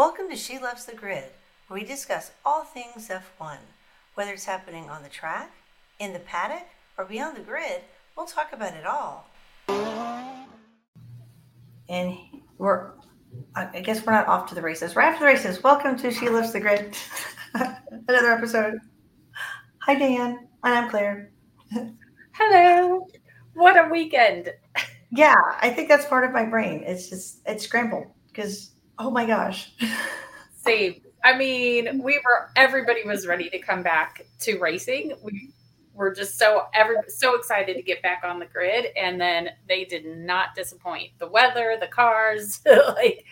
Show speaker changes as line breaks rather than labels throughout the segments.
Welcome to She Loves the Grid, where we discuss all things F1. Whether it's happening on the track, in the paddock, or beyond the grid, we'll talk about it all. And we're, I guess we're not off to the races. We're after the races. Welcome to She Loves the Grid, another episode. Hi, Dan. And I'm Claire.
Hello. What a weekend.
Yeah, I think that's part of my brain. It's just, it's scrambled because, oh my gosh.
Same. I mean, we were, everybody was ready to come back to racing. We were just so, every, so excited to get back on the grid. And then they did not disappoint. The weather, the cars, like,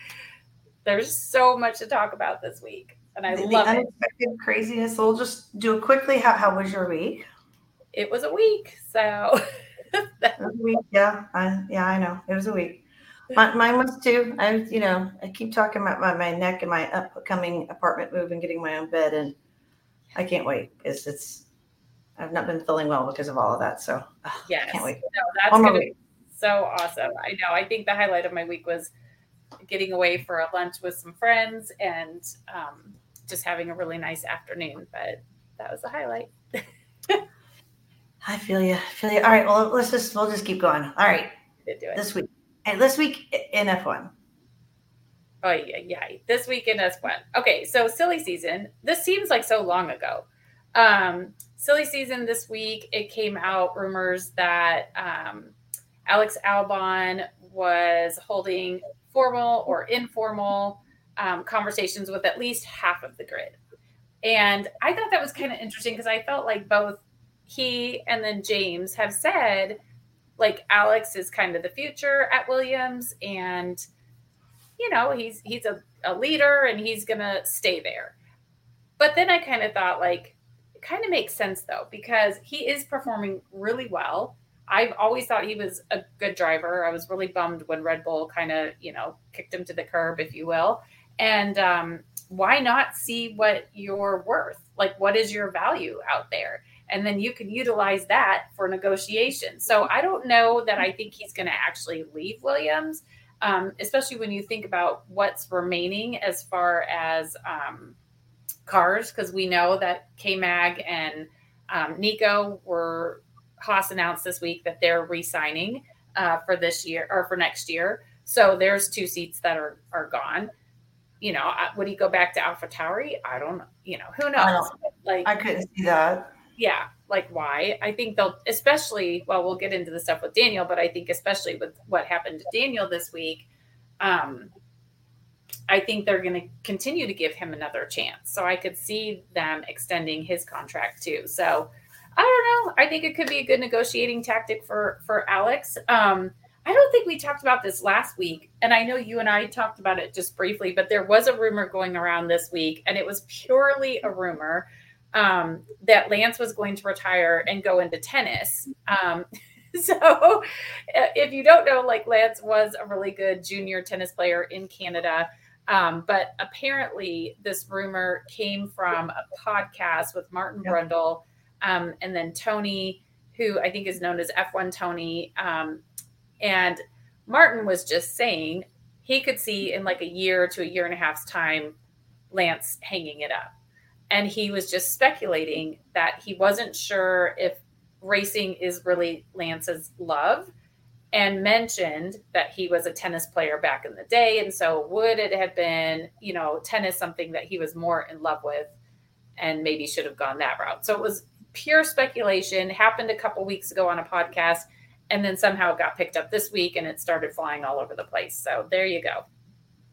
there's so much to talk about this week. And I
the,
love
the unexpected it. craziness. So we'll just do it quickly. How, how was your week?
It was a week. So
a week, yeah, I, yeah, I know it was a week. My, mine was too. I, you know, I keep talking about my, my neck and my upcoming apartment move and getting my own bed, and I can't wait because it's. I've not been feeling well because of all of that, so
yeah, can't wait. No, that's gonna be so awesome. I know. I think the highlight of my week was getting away for a lunch with some friends and um, just having a really nice afternoon. But that was the highlight.
I feel you. I feel you. All right. Well, let's just we'll just keep going. All right. Did do it. This week and this week in F1.
Oh yeah, yeah. This week in F1. Okay, so silly season. This seems like so long ago. Um, silly season this week. It came out rumors that um, Alex Albon was holding formal or informal um, conversations with at least half of the grid. And I thought that was kind of interesting because I felt like both he and then James have said like Alex is kind of the future at Williams and you know he's he's a, a leader and he's gonna stay there. But then I kind of thought like it kind of makes sense though because he is performing really well. I've always thought he was a good driver. I was really bummed when Red Bull kind of, you know, kicked him to the curb, if you will. And um, why not see what you're worth? Like, what is your value out there? And then you can utilize that for negotiation. So I don't know that I think he's going to actually leave Williams, um, especially when you think about what's remaining as far as um, cars, because we know that K Mag and um, Nico were Haas announced this week that they're re-signing uh, for this year or for next year. So there's two seats that are are gone. You know, would he go back to AlphaTauri? I don't. know. You know, who knows?
Like I couldn't see that
yeah, like why? I think they'll, especially, well, we'll get into the stuff with Daniel, but I think especially with what happened to Daniel this week, um, I think they're going to continue to give him another chance. So I could see them extending his contract too. So I don't know. I think it could be a good negotiating tactic for for Alex. Um, I don't think we talked about this last week, and I know you and I talked about it just briefly, but there was a rumor going around this week, and it was purely a rumor um, that Lance was going to retire and go into tennis. Um, so, uh, if you don't know, like Lance was a really good junior tennis player in Canada. Um, but apparently, this rumor came from a podcast with Martin yep. Brundle um, and then Tony, who I think is known as F1 Tony. Um, and Martin was just saying he could see in like a year to a year and a half's time Lance hanging it up and he was just speculating that he wasn't sure if racing is really Lance's love and mentioned that he was a tennis player back in the day. And so would it have been you know tennis something that he was more in love with and maybe should have gone that route? So it was pure speculation happened a couple weeks ago on a podcast and then somehow it got picked up this week and it started flying all over the place. So there you go.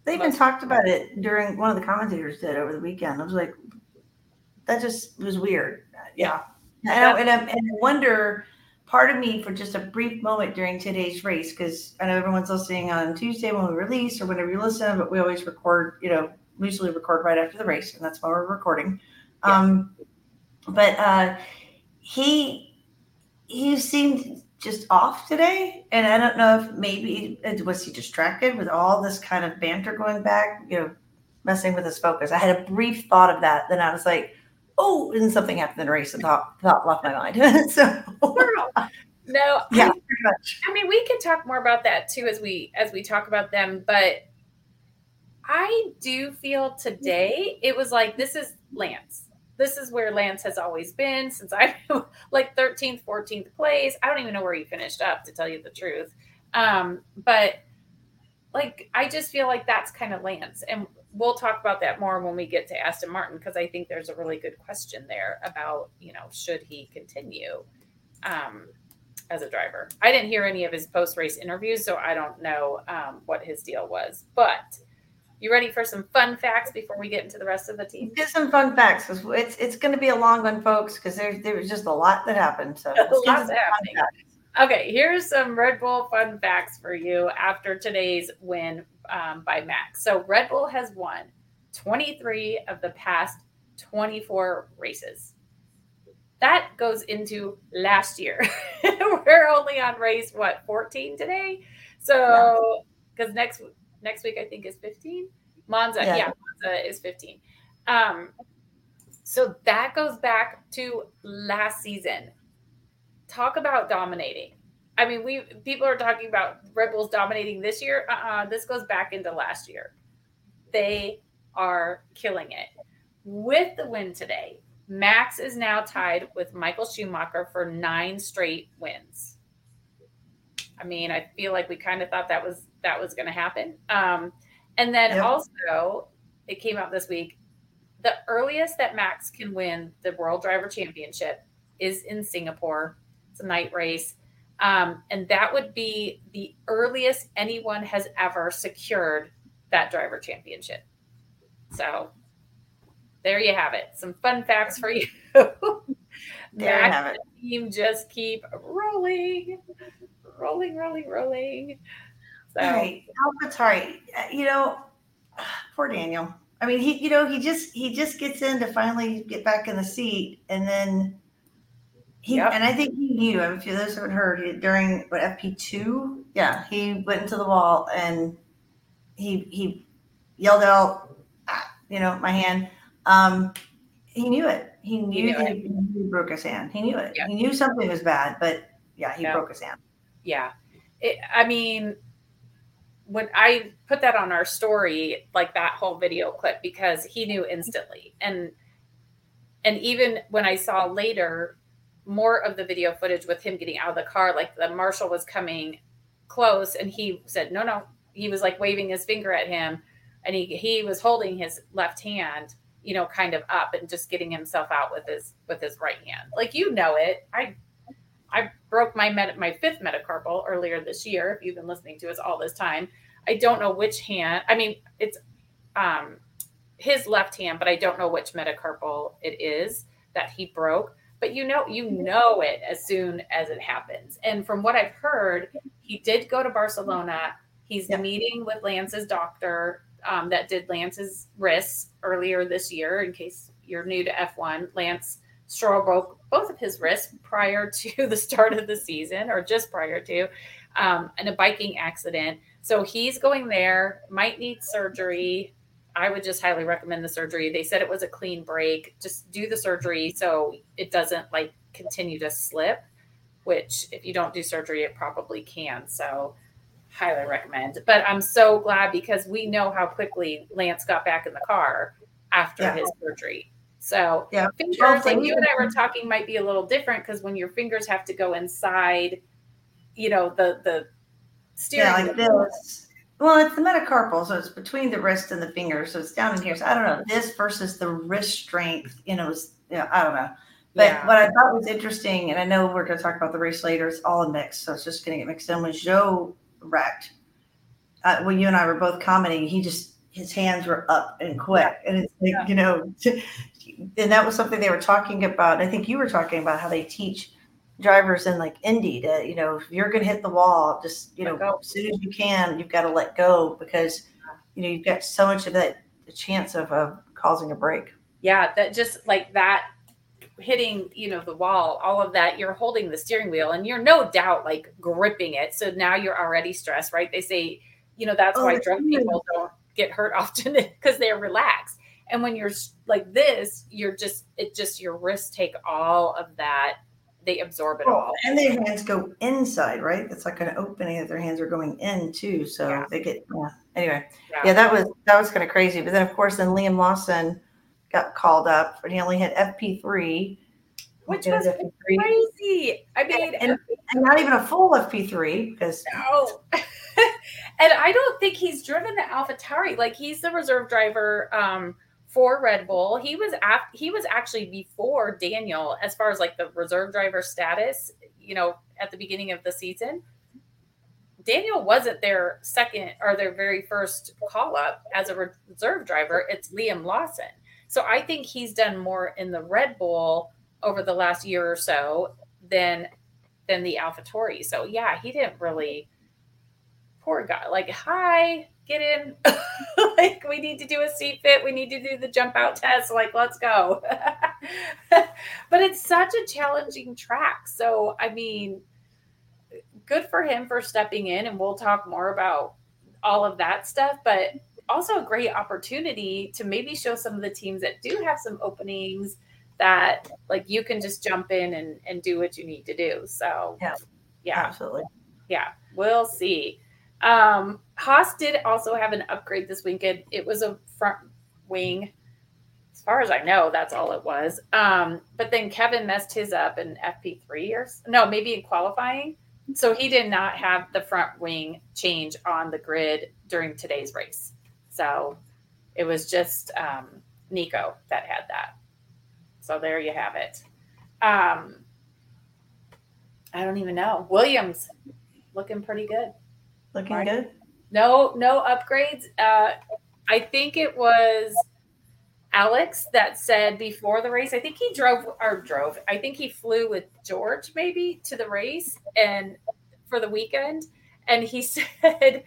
They even talked about it during one of the commentators did over the weekend. I was like that just was weird. Yeah. And I, and, I, and I wonder, part of me for just a brief moment during today's race, because I know everyone's listening on Tuesday when we release or whenever you listen, but we always record, you know, usually record right after the race, and that's why we're recording. Yeah. Um, but uh, he he seemed just off today, and I don't know if maybe was he distracted with all this kind of banter going back, you know, messing with his focus. I had a brief thought of that, then I was like oh, and something happened in the race and thought, thought left my mind. so
no,
yeah,
I, I mean, we could talk more about that too as we as we talk about them, but I do feel today it was like this is Lance. This is where Lance has always been since I like 13th, 14th place. I don't even know where he finished up to tell you the truth. Um, but like I just feel like that's kind of Lance. And we'll talk about that more when we get to Aston Martin because I think there's a really good question there about, you know, should he continue um, as a driver? I didn't hear any of his post race interviews, so I don't know um, what his deal was. But you ready for some fun facts before we get into the rest of the team?
Some fun facts it's it's going to be a long one, folks, because there's there was just a lot that happened. So
Lots happening. Okay, here's some Red Bull fun facts for you after today's win um, by Max. So Red Bull has won 23 of the past 24 races. That goes into last year. We're only on race what 14 today. So because yeah. next next week I think is 15. Monza, yeah, yeah Monza is 15. Um, so that goes back to last season. Talk about dominating. I mean, we people are talking about Red Bulls dominating this year. Uh-uh, this goes back into last year. They are killing it. With the win today, Max is now tied with Michael Schumacher for nine straight wins. I mean, I feel like we kind of thought that was that was going to happen. Um, and then yep. also, it came out this week. The earliest that Max can win the World Driver Championship is in Singapore. It's a night race. Um, and that would be the earliest anyone has ever secured that driver championship. So there you have it. Some fun facts for you. there you have it. Team just keep rolling, rolling, rolling, rolling.
So, All right, AlphaTauri. Uh, you know, poor Daniel. I mean, he, you know, he just he just gets in to finally get back in the seat, and then he yep. and I think he knew. I mean, If you those haven't heard during what FP two, yeah, he went into the wall and he he yelled out, ah, you know, my hand. Um, he knew it. He knew, he, knew that he, he, broke his hand. He knew it. He knew something was bad, but yeah, he broke his hand.
Yeah, it, I mean, when I put that on our story, like that whole video clip, because he knew instantly, and and even when I saw later more of the video footage with him getting out of the car, like the marshal was coming close and he said, no, no. He was like waving his finger at him and he, he was holding his left hand, you know, kind of up and just getting himself out with his, with his right hand. Like, you know, it, I, I broke my med- my fifth metacarpal earlier this year. If you've been listening to us all this time, I don't know which hand. I mean, it's um, his left hand, but I don't know which metacarpal it is that he broke but you know you know it as soon as it happens. And from what i've heard he did go to barcelona. He's yeah. meeting with lance's doctor um, that did lance's wrists earlier this year in case you're new to f1 lance stroll broke both of his wrists prior to the start of the season or just prior to um, in a biking accident. So he's going there might need surgery I would just highly recommend the surgery. They said it was a clean break. Just do the surgery so it doesn't like continue to slip, which if you don't do surgery, it probably can. So highly recommend. But I'm so glad because we know how quickly Lance got back in the car after yeah. his surgery. So yeah, fingers like you and I were talking might be a little different because when your fingers have to go inside, you know, the the steering
yeah, like this well, it's the metacarpal, so it's between the wrist and the finger, so it's down in here. So I don't know this versus the wrist strength. You know, was, you know I don't know. But yeah. what I thought was interesting, and I know we're going to talk about the race later. It's all a mix, so it's just going to get mixed in. Was Zhou wrecked? Uh, when you and I were both commenting, he just his hands were up and quick, and it's like yeah. you know, and that was something they were talking about. I think you were talking about how they teach drivers in like Indy to, you know, if you're going to hit the wall, just, you know, as soon as you can, you've got to let go because, you know, you've got so much of that chance of uh, causing a break.
Yeah. That just like that hitting, you know, the wall, all of that, you're holding the steering wheel and you're no doubt like gripping it. So now you're already stressed, right? They say, you know, that's oh, why drunk people don't get hurt often because they're relaxed. And when you're like this, you're just, it just, your wrists take all of that they absorb it
Well,
all.
and their hands go inside, right? It's like an opening that their hands are going in too. So
Yeah.
they get yeah. Anyway,
Yeah.
yeah, that was that was kind of crazy. But then of course then Liam Lawson got called up and he only had FP three.
Which was
FP3.
Crazy. I mean,
and, and not even a full FP three because
no. and I don't think he's driven the AlphaTauri. Like he's the reserve driver um, for Red Bull. He was af- he was actually before Daniel as far as like the reserve driver status. You know, at the beginning of the season, Daniel wasn't their second or their very first call up as a reserve driver. It's Liam Lawson. So I think he's done more in the Red Bull over the last year or so than than the AlphaTauri. So yeah, he didn't really. Poor guy. Like, hi, get in. like, we need to do a seat fit. We need to do the jump out test. Like, let's go. but it's such a challenging track. So I mean, good for him for stepping in, and we'll talk more about all of that stuff. But also a great opportunity to maybe show some of the teams that do have some openings that like you can just jump in and, and do what you need to do. So
Yeah.
yeah,
absolutely.
yeah, we'll see. Um, Haas did also have an upgrade this weekend. It was a front wing. As far as I know, that's all it was. Um, but then Kevin messed his up in FP3 or no, maybe in qualifying. So he did not have the front wing change on the grid during today's race. So it was just um, Nico that had that. So there you have it. Um, I don't even know. Williams looking pretty good.
Looking
Right.
good.
No, no upgrades. Uh, I think it was Alex that said before the race. I think he drove or drove. I think he flew with George maybe to the race and for the weekend, and he said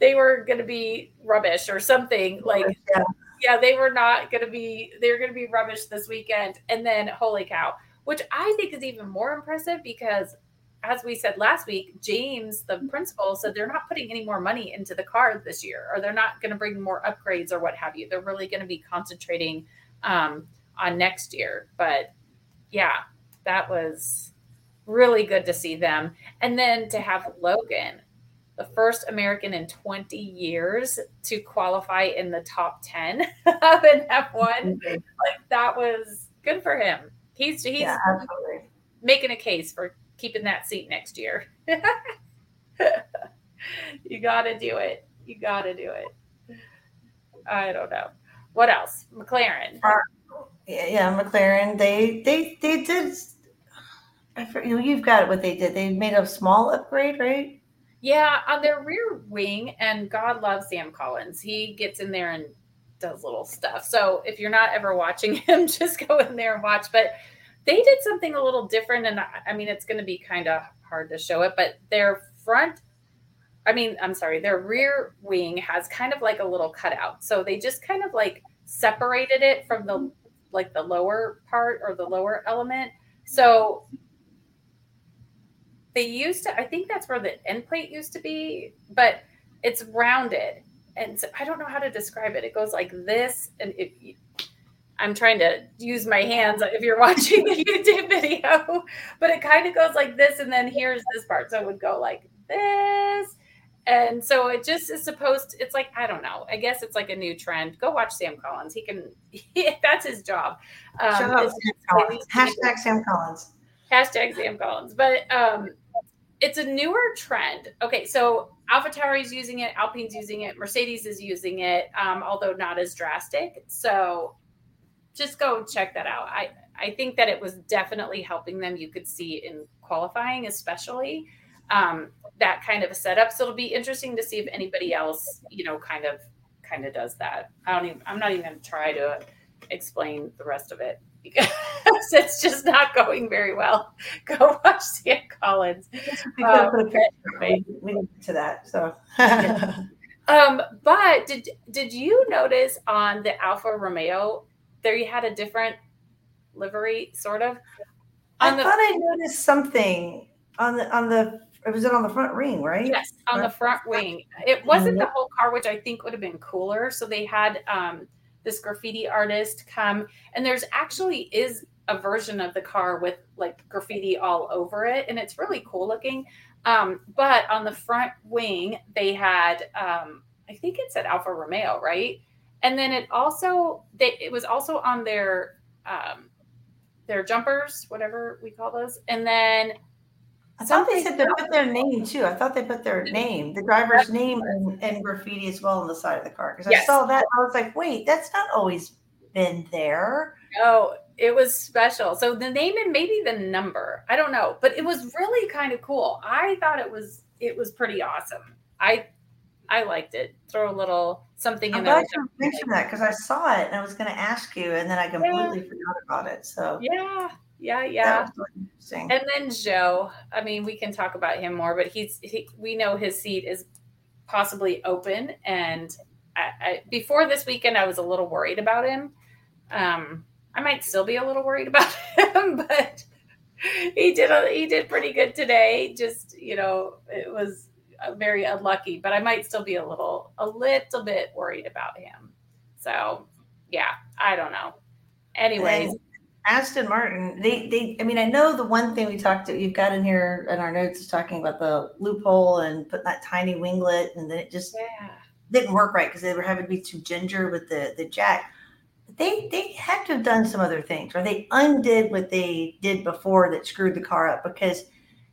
they were going to be rubbish or something like.
Yeah.
Yeah, they were not going to be. They were going to be rubbish this weekend, and then holy cow! Which I think is even more impressive because as we said last week, James, the principal, said they're not putting any more money into the car this year, or they're not going to bring more upgrades or what have you. They're really going to be concentrating um, on next year. But yeah, that was really good to see them. And then to have Logan, the first American in 20 years to qualify in the top 10 of an F1, like that was good for him. He's he's
yeah, absolutely.
making a case for keeping that seat next year. you got to do it. You got to do it. I don't know. What else? McLaren.
Uh, yeah, yeah, McLaren. They they they did. I for, you know, you've got. What they did, they made a small upgrade, right?
Yeah, on their rear wing, and God loves Sam Collins. He gets in there and does little stuff. So if you're not ever watching him, just go in there and watch. But they did something a little different, and I, mean, it's going to be kind of hard to show it, but their front. I mean, I'm sorry, their rear wing has kind of like a little cutout. So they just kind of like separated it from the like the lower part or the lower element. So they used to, I think that's where the end plate used to be, but it's rounded. And so I don't know how to describe it. It goes like this. And you, I'm trying to use my hands if you're watching the YouTube video, but it kind of goes like this. And then here's this part. So it would go like this. And so it just is supposed to, it's like, I don't know. I guess it's like a new trend. Go watch Sam Collins. He can, that's his job. Um,
Shout out Sam Collins. Hashtag Sam Collins.
hashtag Sam Collins. But um, it's a newer trend. Okay, so AlphaTauri's using it, Alpine's using it, Mercedes is using it, um, although not as drastic. So just go check that out. I I think that it was definitely helping them. You could see in qualifying, especially um, that kind of a setup. So it'll be interesting to see if anybody else, you know, kind of kind of does that. I don't even. I'm not even going to try to explain the rest of it because it's just not going very well. Go watch Sam Collins.
We gotta put a picture. We get to that. So
Um, but did did you notice on the Alfa Romeo there you had a different livery, sort of?
I
On the
thought I noticed something on the on the. It was it on the front wing, right?
yes, on the front wing. It wasn't the whole car, which I think would have been cooler. So they had um this graffiti artist come, and there's actually is a version of the car with like graffiti all over it, and it's really cool looking. Um, but on the front wing, they had um, I think it said Alfa Romeo, right? And then it also they it was also on their um, their jumpers, whatever we call those, and then
I thought they said they put their name too. I thought they put their name, the driver's name, and, and graffiti as well on the side of the car. Because
Yes.
I saw that, I was like, wait, that's not always been there.
No, it was special. So the name and maybe the number, I don't know, but it was really kind of cool. I thought it was it was pretty awesome. I I liked it. Throw a little something
I'm
in there.
glad you mentioned that because I saw it and I was going to ask you, and then I completely forgot about it. So
Yeah, yeah, yeah.
really.
And then Zhou, I mean, we can talk about him more, but he's he, we know his seat is possibly open. And I, I, before this weekend, I was a little worried about him. Um, I might still be a little worried about him, but he did a, he did pretty good today. Just you know, it was very unlucky, but I might still be a little a little bit worried about him. So yeah, I don't know. Anyways,
And Aston Martin, they they I mean, I know the one thing we talked to you've got in here in our notes is talking about the loophole and putting that tiny winglet and then it just
yeah,
didn't work right because they were having to be too ginger with the the jack. They they had to have done some other things, or they undid what they did before that screwed the car up because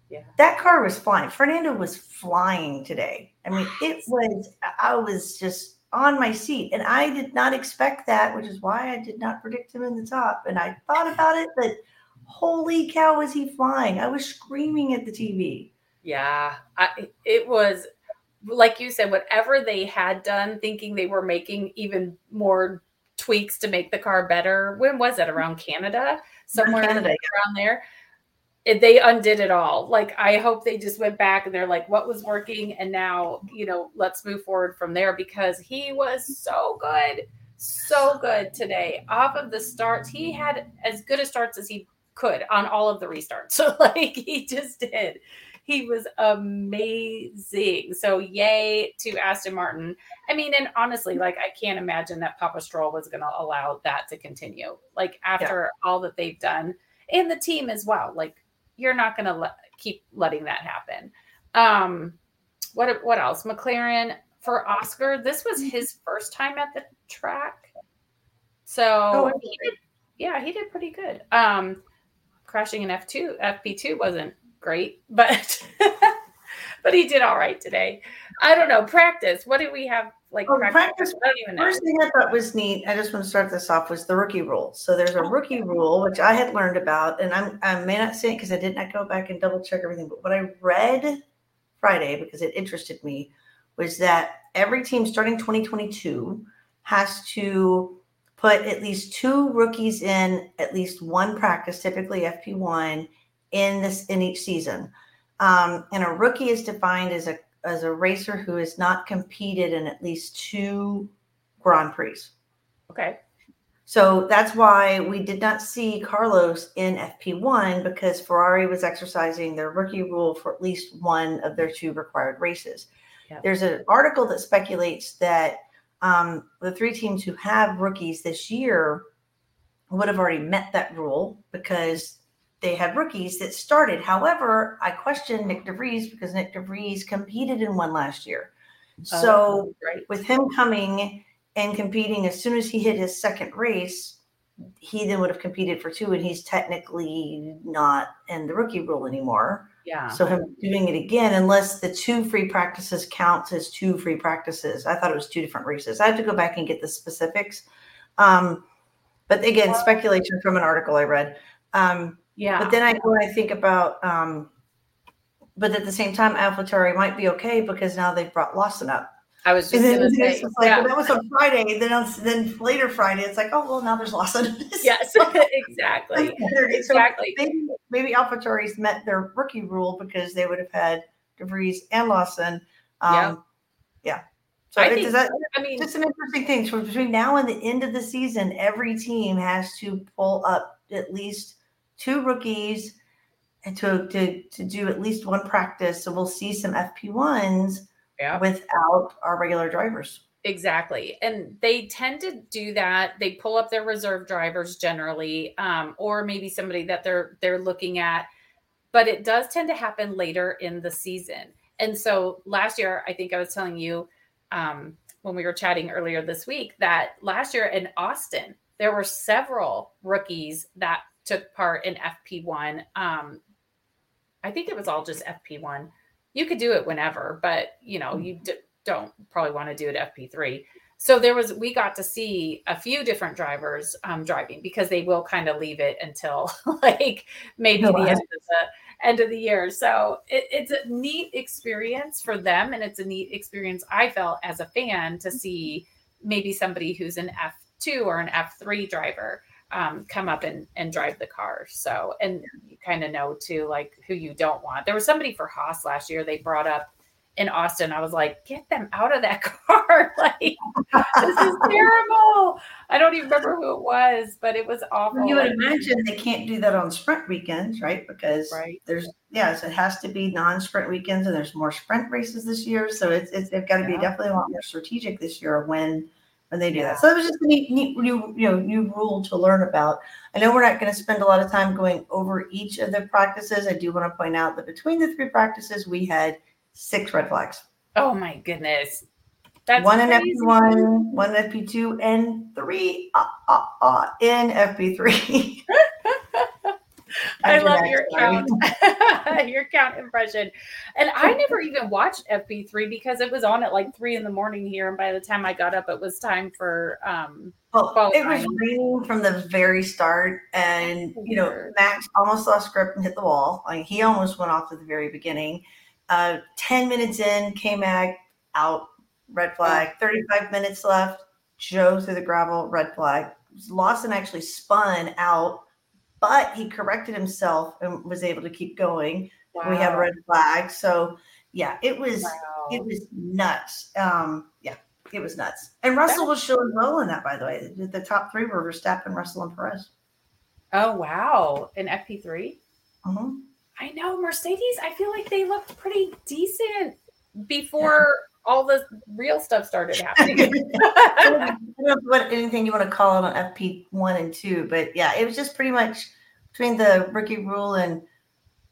Yeah.
that car was flying. Fernando was flying today. I mean, it was. I was just on my seat, and I did not expect that, which is why I did not predict him in the top. And I thought about it, but holy cow, was he flying? I was screaming at the TV.
Yeah, I, it was like you said, whatever they had done, thinking they were making even more tweaks to make the car better. When was it? Around Canada, somewhere
Canada,
around there. They undid it all. Like I hope they just went back and they're like, what was working, and now you know, let's move forward from there because he was so good, so good today. Off of the starts, he had as good a starts as he could on all of the restarts. So like he just did. He was amazing. So yay to Aston Martin. I mean, and honestly, like I can't imagine that Papa Stroll was going to allow that to continue. Like after all that they've done, and the team as well. Like you're not going to let, keep letting that happen. Um, what what else? McLaren for Oscar. This was his first time at the track, so
Oh,
he did, yeah, he did pretty good. Um, crashing in F two, FP two wasn't great, but but he did all right today. I don't know practice. What do we have like
Oh, practice-
I don't even know.
First thing I thought was neat, I just want to start this off, was the rookie rule. So there's a rookie rule, which I had learned about, and I'm, I may not say it because I did not go back and double check everything, but what I read Friday, because it interested me, was that every team starting 2022 has to put at least two rookies in at least one practice, typically FP1, in this in each season. Um, and a rookie is defined as a as a racer who has not competed in at least two Grand Prix.
Okay.
So that's why we did not see Carlos in FP1 because Ferrari was exercising their rookie rule for at least one of their two required races.
Yep.
There's an article that speculates that um, the three teams who have rookies this year would have already met that rule because they had rookies that started. However, I question Nyck de Vries because Nyck de Vries competed in one last year. So
Oh, right.
with him coming and competing as soon as he hit his second race, he then would have competed for two, and he's technically not in the rookie rule anymore.
Yeah.
So him doing it again, unless the two free practices counts as two free practices. I thought it was two different races. I have to go back and get the specifics. Um, but again, speculation from an article I read. Um,
yeah.
but then I go and I think about, um, but at the same time, AlphaTauri might be okay because now they've brought Lawson up.
I was just
And then
going say,
just like,
yeah.
well, that was on Friday. Then on, then later Friday, it's like, oh well, now there's Lawson.
yes, exactly.
so
Exactly.
maybe maybe AlphaTauri's met their rookie rule because they would have had de Vries and Lawson. Um, Yeah. So
I
it-
think-
does that,
I mean,
just some interesting things. So between now and the end of the season, every team has to pull up at least two rookies to to to do at least one practice. So we'll see some FP ones
Yeah.
without our regular drivers.
Exactly. And they tend to do that. They pull up their reserve drivers generally, um, or maybe somebody that they're they're looking at. But it does tend to happen later in the season. And so last year, I think I was telling you um, when we were chatting earlier this week that last year in Austin, there were several rookies that took part in FP1. Um, I think it was all just FP1. You could do it whenever, but you know, you d- don't probably want to do it FP3. So there was, we got to see a few different drivers um, driving because they will kind of leave it until like maybe
Oh,
the
wow.
end of the end of the year. So it, it's a neat experience for them, and it's a neat experience I felt as a fan to see maybe somebody who's an F2 or an F3 driver um, come up and, and drive the car. So, and you kind of know too, like who you don't want. There was somebody for Haas last year they brought up in Austin. I was like, get them out of that car. like, this is terrible. I don't even remember who it was, but it was awful.
You would imagine they can't do that on sprint weekends, right? Because
right.
there's yeah, so it has to be non-sprint weekends, and there's more sprint races this year. So it's, it's they've got to be definitely a lot more strategic this year when when they do that. So it was just a neat, neat new you know new rule to learn about. I know we're not going to spend a lot of time going over each of the practices. I do want to point out that between the three practices, we had six red flags.
Oh my goodness. That's
one in. FP1, one in FP2, and three uh, uh, uh, in FP3.
I love your count, your count impression. And I never even watched FP3 because it was on at like three in the morning here. And by the time I got up, it was time for um
Well, it was raining from the very start, and you know Max almost lost grip and hit the wall. Like he almost went off at the very beginning. Uh, Ten minutes in, K Mag out, red flag. Thirty-five minutes left. Zhou through the gravel, red flag. Lawson actually spun out, but he corrected himself and was able to keep going. We have a red flag, so yeah, it was
Wow.
it was nuts. Um, yeah, it was nuts. And Russell was showing well in that, by the way. The, the top three were Verstappen, Russell, and Perez.
Oh wow. In FP3?
Mhm.
I know Mercedes, I feel like they looked pretty decent before all the real stuff started happening.
I don't know what anything you want to call it on FP one and two, but yeah, it was just pretty much between the rookie rule and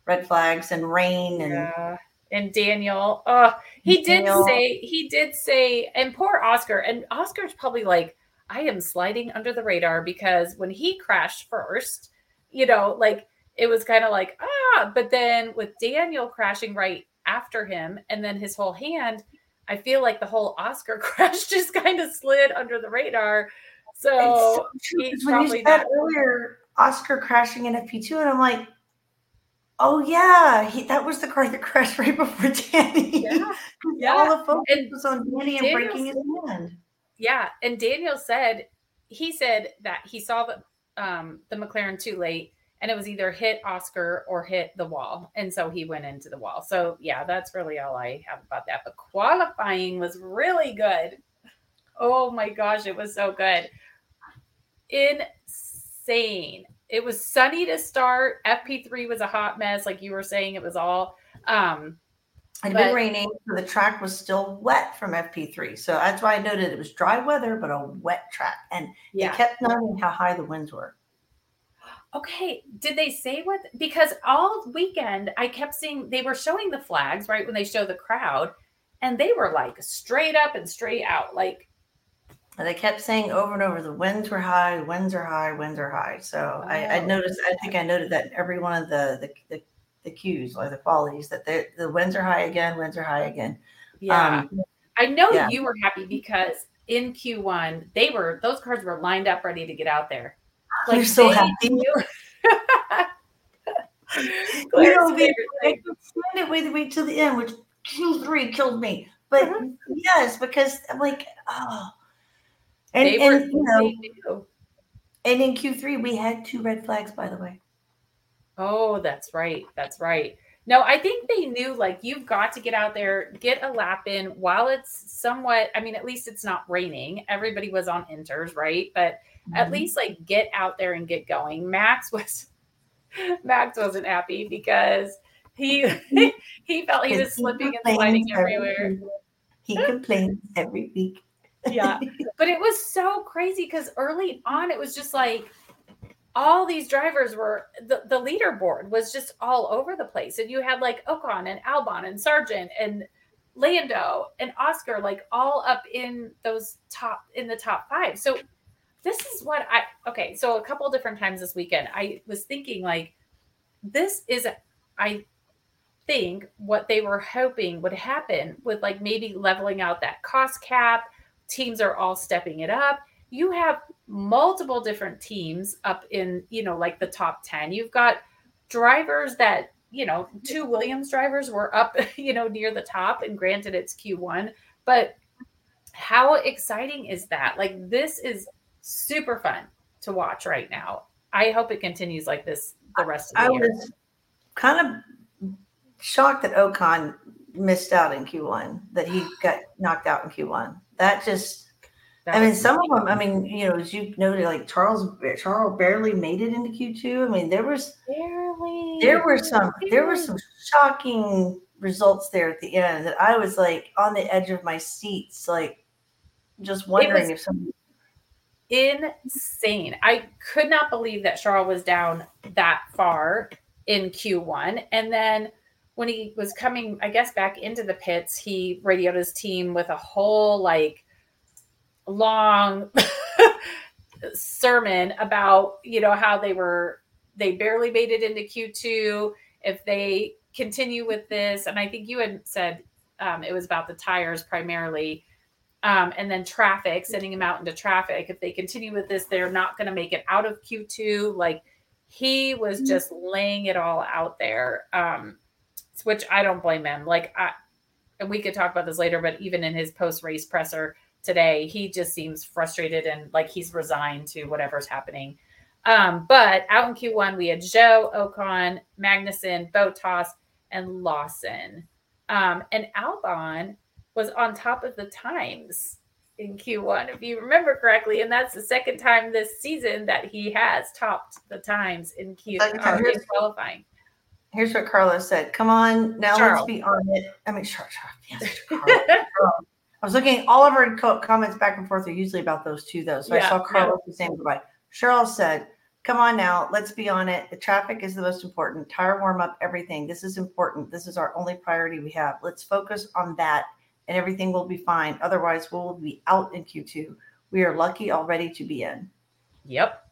red flags and rain and
Yeah. And Daniel, oh, he did
Daniel.
say, he did say, and poor Oscar, and Oscar's probably like, I am sliding under the radar because when he crashed first, you know, like it was kind of like, ah, but then with Daniel crashing right after him and then his whole hand, I feel like the whole Oscar crash just kind of slid under the radar. So
so when you
probably
said
not-
earlier Oscar crashing in FP two, and I'm like, oh yeah, he, that was the car that crashed right before Danny.
yeah, yeah.
All the focus
And
was on Danny and breaking his hand.
Yeah, and Daniel said he said that he saw the um the McLaren too late and it was either hit Oscar or hit the wall. And so he went into the wall. So yeah, that's really all I have about that. But qualifying was really good. Oh my gosh, it was so good. Insane. It was sunny to start. FP3 was a hot mess, like you were saying. It was all um
It had
But-
been raining, so the track was still wet from FP3. So that's why I noted it was dry weather, but a wet track. And
yeah.
they kept noting how high the winds were.
Okay, did they say what? Because all weekend I kept seeing they were showing the flags right when they show the crowd, and they were like straight up and straight out. Like,
And they kept saying over and over, the winds were high, winds are high, winds are high. So I, I
Oh.
noticed, I think I noted that every one of the the, the, the cues or the qualities that the, the winds are high again, winds are high again.
yeah,
Um,
I know
yeah.
you were happy because in Q1 they were those cars were lined up ready to get out there.
You're so happy. You know, they, they
thing.
could stand it wait, wait till the end, which Q3 killed me. But
Uh-huh.
yes, because I'm like, oh. And,
They were
and you know, and in Q3 we had two red flags, by the way.
Oh, that's right. That's right. No, I think they knew like you've got to get out there, get a lap in while it's somewhat, I mean, at least it's not raining. Everybody was on inters, right? But at
Mhm.
least like get out there and get going. Max was Max wasn't happy because he he felt he was slipping and sliding everywhere.
week. He complains every week.
yeah. But it was so crazy because early on, it was just like all these drivers were the, the leaderboard was just all over the place. And you had like Ocon and Albon and Sargeant and Lando and Oscar, like all up in those top in the top five. So this is what I okay. So a couple different times this weekend, I was thinking like this is I think what they were hoping would happen with like maybe leveling out that cost cap. Teams are all stepping it up. You have multiple different teams up in, you know, like the top 10. You've got drivers that, you know, two Williams drivers were up, you know, near the top. And granted, it's Q1, but how exciting is that? Like, this is super fun to watch right now. I hope it continues like this the rest of the
I
year.
I was kind of shocked that Ocon missed out in Q1, that he got knocked out in Q1. That just, I mean, some of them, I mean, you know, as you noted, like Charles, Charles barely made it into Q2. I mean, there was,
barely.
there were some, there were some shocking results there at the end that I was like on the edge of my seats, like just wondering if some,
insane. I could not believe that Charles was down that far in Q1. And then when he was coming, I guess, back into the pits, he radioed his team with a whole like long sermon about, you know, how they were, they barely made it into Q2. If they continue with this, and I think you had said um, it was about the tires primarily um, and then traffic, sending him out into traffic. If they continue with this, they're not going to make it out of Q2. Like he was just laying it all out there, um, which I don't blame him. Like I, and we could talk about this later, but even in his post race presser today, he just seems frustrated and like he's resigned to whatever's happening. Um, but out in Q1, we had Zhou, Ocon, Magnussen, Bottas, and Lawson. Um, and Albon was on top of the times in Q1, if you remember correctly. And that's the second time this season that he has topped the times in Q
Second
or in
Here's-
qualifying.
here's what Carlos said. Come on, now
Charles.
let's be on it. I mean, Charles, yes, Carlos. I was looking all of our co- comments back and forth are usually about those two, though. So I saw Carlos the same goodbye. Cheryl said, Come on now, let's be on it. The traffic is the most important. Tire warm up, everything. This is important. This is our only priority we have. Let's focus on that and everything will be fine. Otherwise, we'll be out in Q2. We are lucky already to be in.
Yep.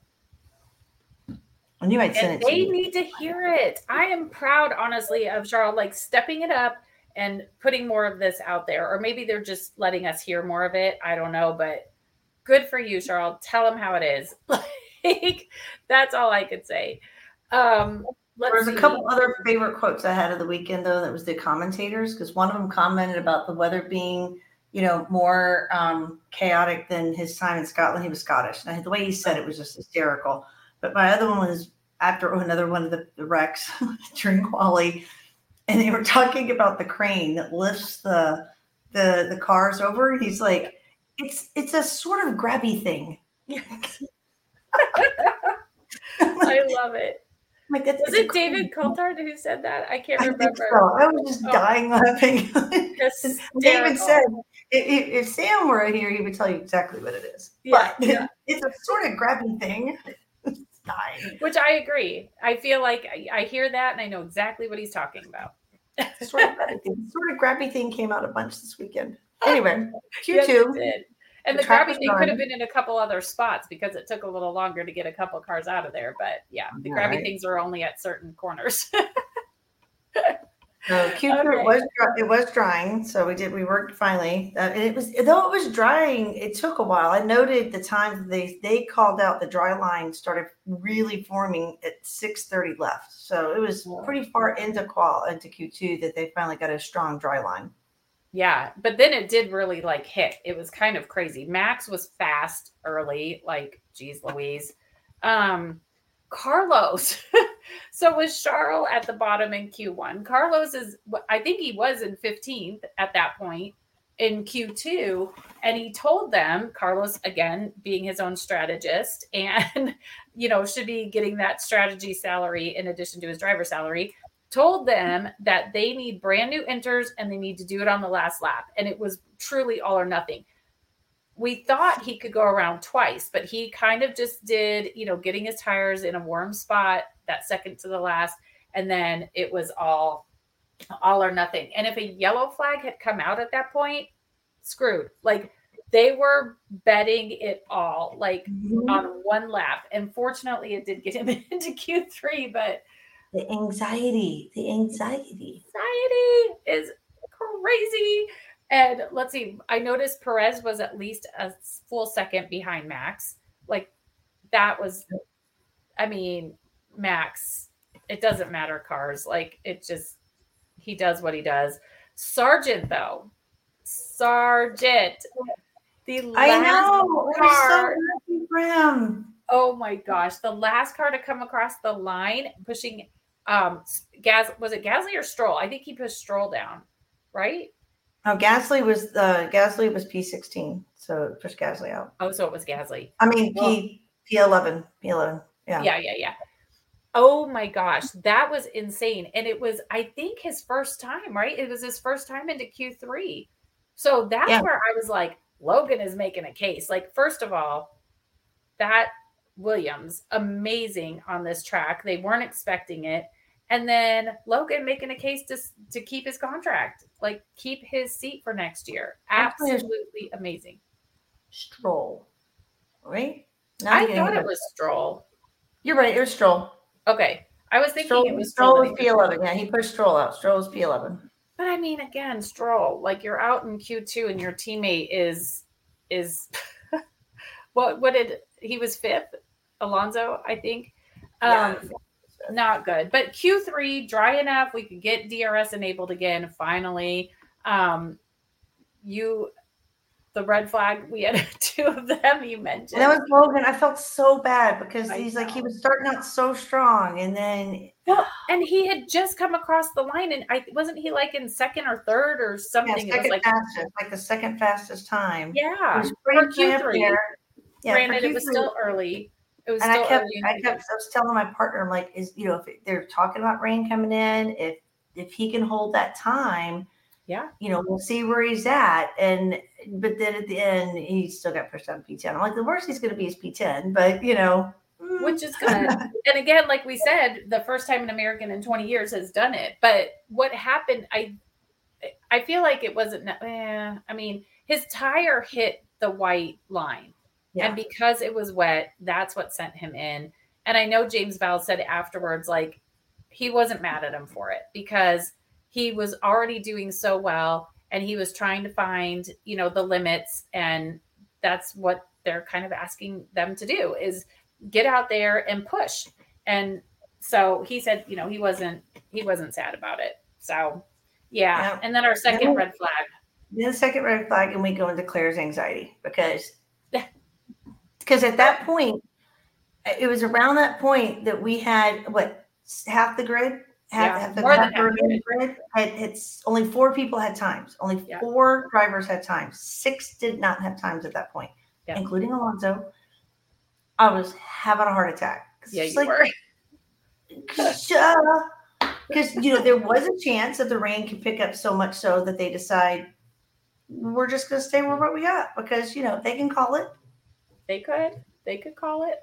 And you might send
and
it
they
me.
need to hear it. I am proud, honestly, of Charles like stepping it up and putting more of this out there. Or maybe they're just letting us hear more of it. I don't know, but good for you, Charles. Tell them how it is. Like that's all I could say. Um, let's
There's a couple other favorite quotes I had of the weekend, though. That was the commentators, because one of them commented about the weather being, you know, more um, chaotic than his time in Scotland. He was Scottish, and the way he said it was just hysterical. But my other one was after another one of the, the wrecks during quali, and they were talking about the crane that lifts the the the cars over. And he's like, it's it's a sort of grabby thing.
I love it.
Like,
Was it David. Coulthard who said that? I can't
I
remember.
so. I was just
Oh.
dying laughing. David said, if, if if Sam were here, he would tell you exactly what it is.
Yeah,
but
yeah.
it's a sort of grabby thing. Dying.
Which I agree. I feel like I, I hear that and I know exactly what he's talking about.
Sort of grabby thing. Sort of grabby thing came out a bunch this weekend. Anyway, Q2.
it did. And
The
the, grabby thing could have been in a couple other spots because it took a little longer to get a couple cars out of there. But yeah, the
Yeah,
grabby
right.
things are only at certain corners.
So Q2
Okay.
it was dry, it was drying, so we did we worked finally. Uh, and it was though it was drying, it took a while. I noted the time they they called out the dry line started really forming at six thirty left, so it was pretty far into qual into Q2 that they finally got a strong dry line.
yeah, but then it did really like hit. It was kind of crazy. Max was fast early, like geez Louise. Um Carlos. so was Charles at the bottom in Q1. Carlos is I think he was in 15th at that point in Q2 and he told them Carlos again being his own strategist and you know should be getting that strategy salary in addition to his driver salary told them that they need brand new inters and they need to do it on the last lap and it was truly all or nothing we thought he could go around twice, but he kind of just did, you know, getting his tires in a warm spot that second to the last, and then it was all all or nothing. And if a yellow flag had come out at that point, screwed. Like they were betting it all, like mm-hmm. on one lap. And fortunately, it did get him into Q3, but
the anxiety, the anxiety,
anxiety is crazy. And let's see, I noticed Perez was at least a full second behind Max. Like that was, I mean, Max, it doesn't matter cars. Like it just, he does what he does. Sargeant, though, Sargeant,
the last I know. car. So for him.
Oh my gosh, the last car to come across the line, pushing um Gas was it Gasly or Stroll? I think he pushed Stroll down, right?
Oh, Gasly was uh Gasly was P sixteen, so pushed Gasly out.
Oh, so it was Gasly.
I mean P P eleven, P eleven. Yeah.
Yeah, yeah, yeah. Oh my gosh, that was insane. And it was, I think, his first time, right? It was his first time into Q3. So that's yeah. where I was like, Logan is making a case. Like, first of all, that Williams, amazing on this track. They weren't expecting it. And then Logan making a case to, to keep his contract, like keep his seat for next year. Absolutely amazing.
Stroll, right?
I thought it was Stroll.
You're right. It was Stroll.
Okay. I was thinking
Stroll,
it was
Stroll was P11. Yeah, he pushed Stroll out. Stroll was P11.
But I mean, again, Stroll, like you're out in Q2 and your teammate is is what what did he was fifth? Alonso, I think. Um yeah. Not good. But Q3, dry enough. We could get DRS enabled again finally. Um you the red flag. We had two of them you mentioned.
And that was Logan. I felt so bad because I he's know. like he was starting out so strong, and then
well, and he had just come across the line, and I wasn't he like in second or third or something.
Yeah, second
like
fastest, like the second fastest time.
Yeah, for Q three. Yeah, Granted, it was still early. It was
and
I
kept, I kept, I was telling my partner, I'm like, is you know, if they're talking about rain coming in, if if he can hold that time,
yeah,
you know, we'll see where he's at. And but then at the end, he still got pushed on P10. I'm like, the worst he's going to be is P10, but you know,
mm. which is good. and again, like we said, the first time an American in 20 years has done it. But what happened, I, I feel like it wasn't. Eh, I mean, his tire hit the white line, yeah. and because it was wet, that's what sent him in. And I know James Vowles said afterwards, like he wasn't mad at him for it because he was already doing so well and he was trying to find you know the limits and that's what they're kind of asking them to do is get out there and push and so he said you know he wasn't he wasn't sad about it so yeah, yeah. and then our second then, red flag
then the second red flag and we go into claire's anxiety because because at that point it was around that point that we had what half the grid have, yeah, the more than grid. Had, it's only four people had times. Only yeah. four drivers had times. Six did not have times at that point, yeah. including Alonso. I was having a heart attack.
Yeah, you like, were.
Because you know there was a chance that the rain could pick up so much so that they decide we're just going to stay with what we got because you know they can call it.
They could. They could call it.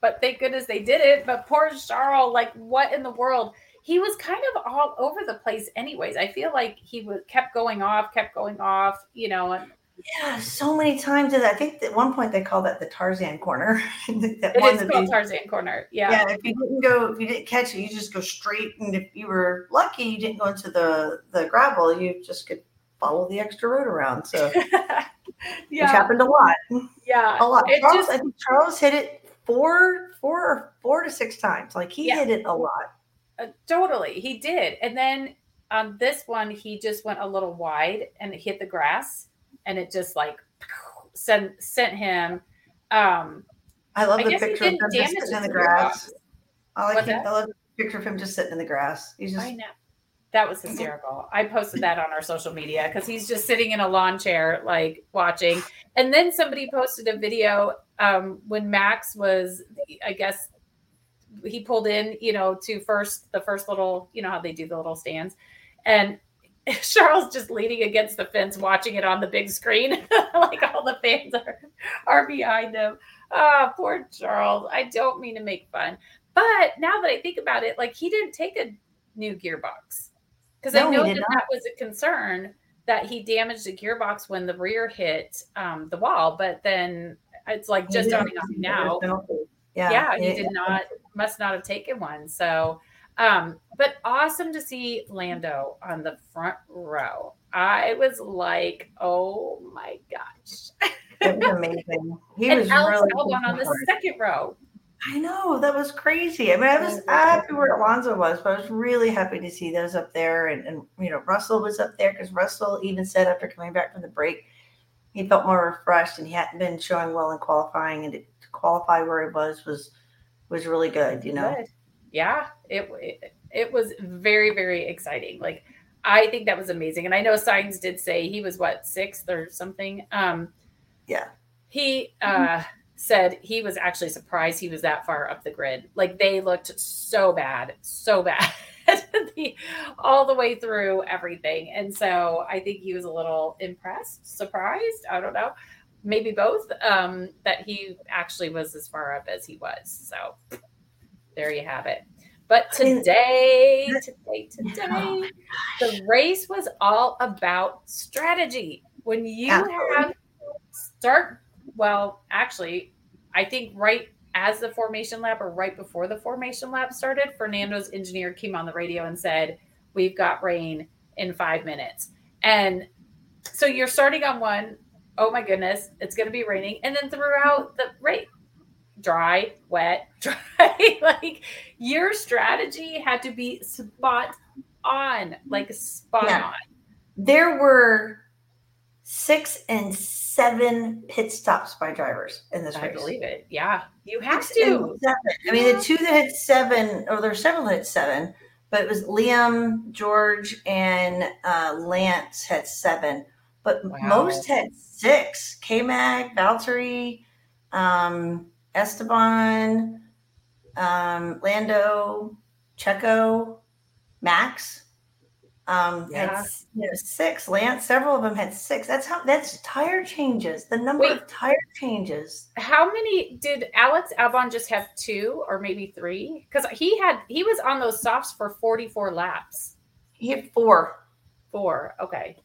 But thank goodness they did it. But poor Charles, like what in the world? he was kind of all over the place anyways i feel like he was kept going off kept going off you know and
yeah so many times and i think at one point they called that the tarzan corner
that it is called tarzan corner yeah
yeah if you didn't go if you didn't catch it you just go straight and if you were lucky you didn't go into the the gravel you just could follow the extra road around so yeah which happened a lot
yeah
a lot charles, just, i think charles hit it four four or four to six times like he yeah. hit it a lot
uh, totally, he did. And then on this one, he just went a little wide and it hit the grass, and it just like sent sent him. Um,
I love I the picture of him just sitting in the grass. I like I love the picture of him just sitting in the grass. He's just.
I know. That was hysterical. I posted that on our social media because he's just sitting in a lawn chair, like watching. And then somebody posted a video um, when Max was, I guess, he pulled in, you know, to first the first little, you know how they do the little stands, and Charles just leaning against the fence, watching it on the big screen, like all the fans are are behind him. Oh, poor Charles. I don't mean to make fun, but now that I think about it, like he didn't take a new gearbox because
No,
I know that
not.
that was a concern that he damaged the gearbox when the rear hit um, the wall, but then it's like just
He didn't
dawning on me now.
Yeah,
yeah, he
it-
did not must not have taken one so um but awesome to see lando on the front row. I was like oh my gosh.
It was amazing. He
and
was
alex
really
albon on the second row
I know that was crazy. I mean, I was happy where Alonso was, but I was really happy to see those up there, and, and you know, Russell was up there because Russell even said after coming back from the break, he felt more refreshed, and he hadn't been showing well in qualifying, and to qualify where he was was was really good. You know,
Good. yeah it, it it was very very exciting like i think that was amazing and i know Sainz did say he was what sixth or something um
Yeah.
he uh said he was actually surprised he was that far up the grid. Like they looked so bad so bad the, all the way through everything. And so i think he was a little impressed surprised i don't know maybe both um that he actually was as far up as he was. So there you have it. But today today today the race was all about strategy. When you have start well actually i think right as the formation lap or right before the formation lap started fernando's engineer came on the radio and said we've got rain in five minutes and so you're starting on one oh my goodness it's going to be raining and then throughout the race dry wet dry like your strategy had to be spot on like spot
Yeah.
on
there were six and seven pit stops by drivers in this
i
race.
believe it yeah you have
Six
to.
I mean, the two that had seven, or there were several that had seven, but it was Liam, George, and uh, Lance had seven. But
Wow.
most had six. K Mag, Valtteri, um, Esteban, um, Lando, Checo, Max. Um, had
Yeah.
you know, six. Lance, several of them had six. That's how. That's tire changes. The number
Wait.
of tire changes.
how many did alex albon just have two or maybe three because he had he was on those softs for 44 laps
He had four.
four okay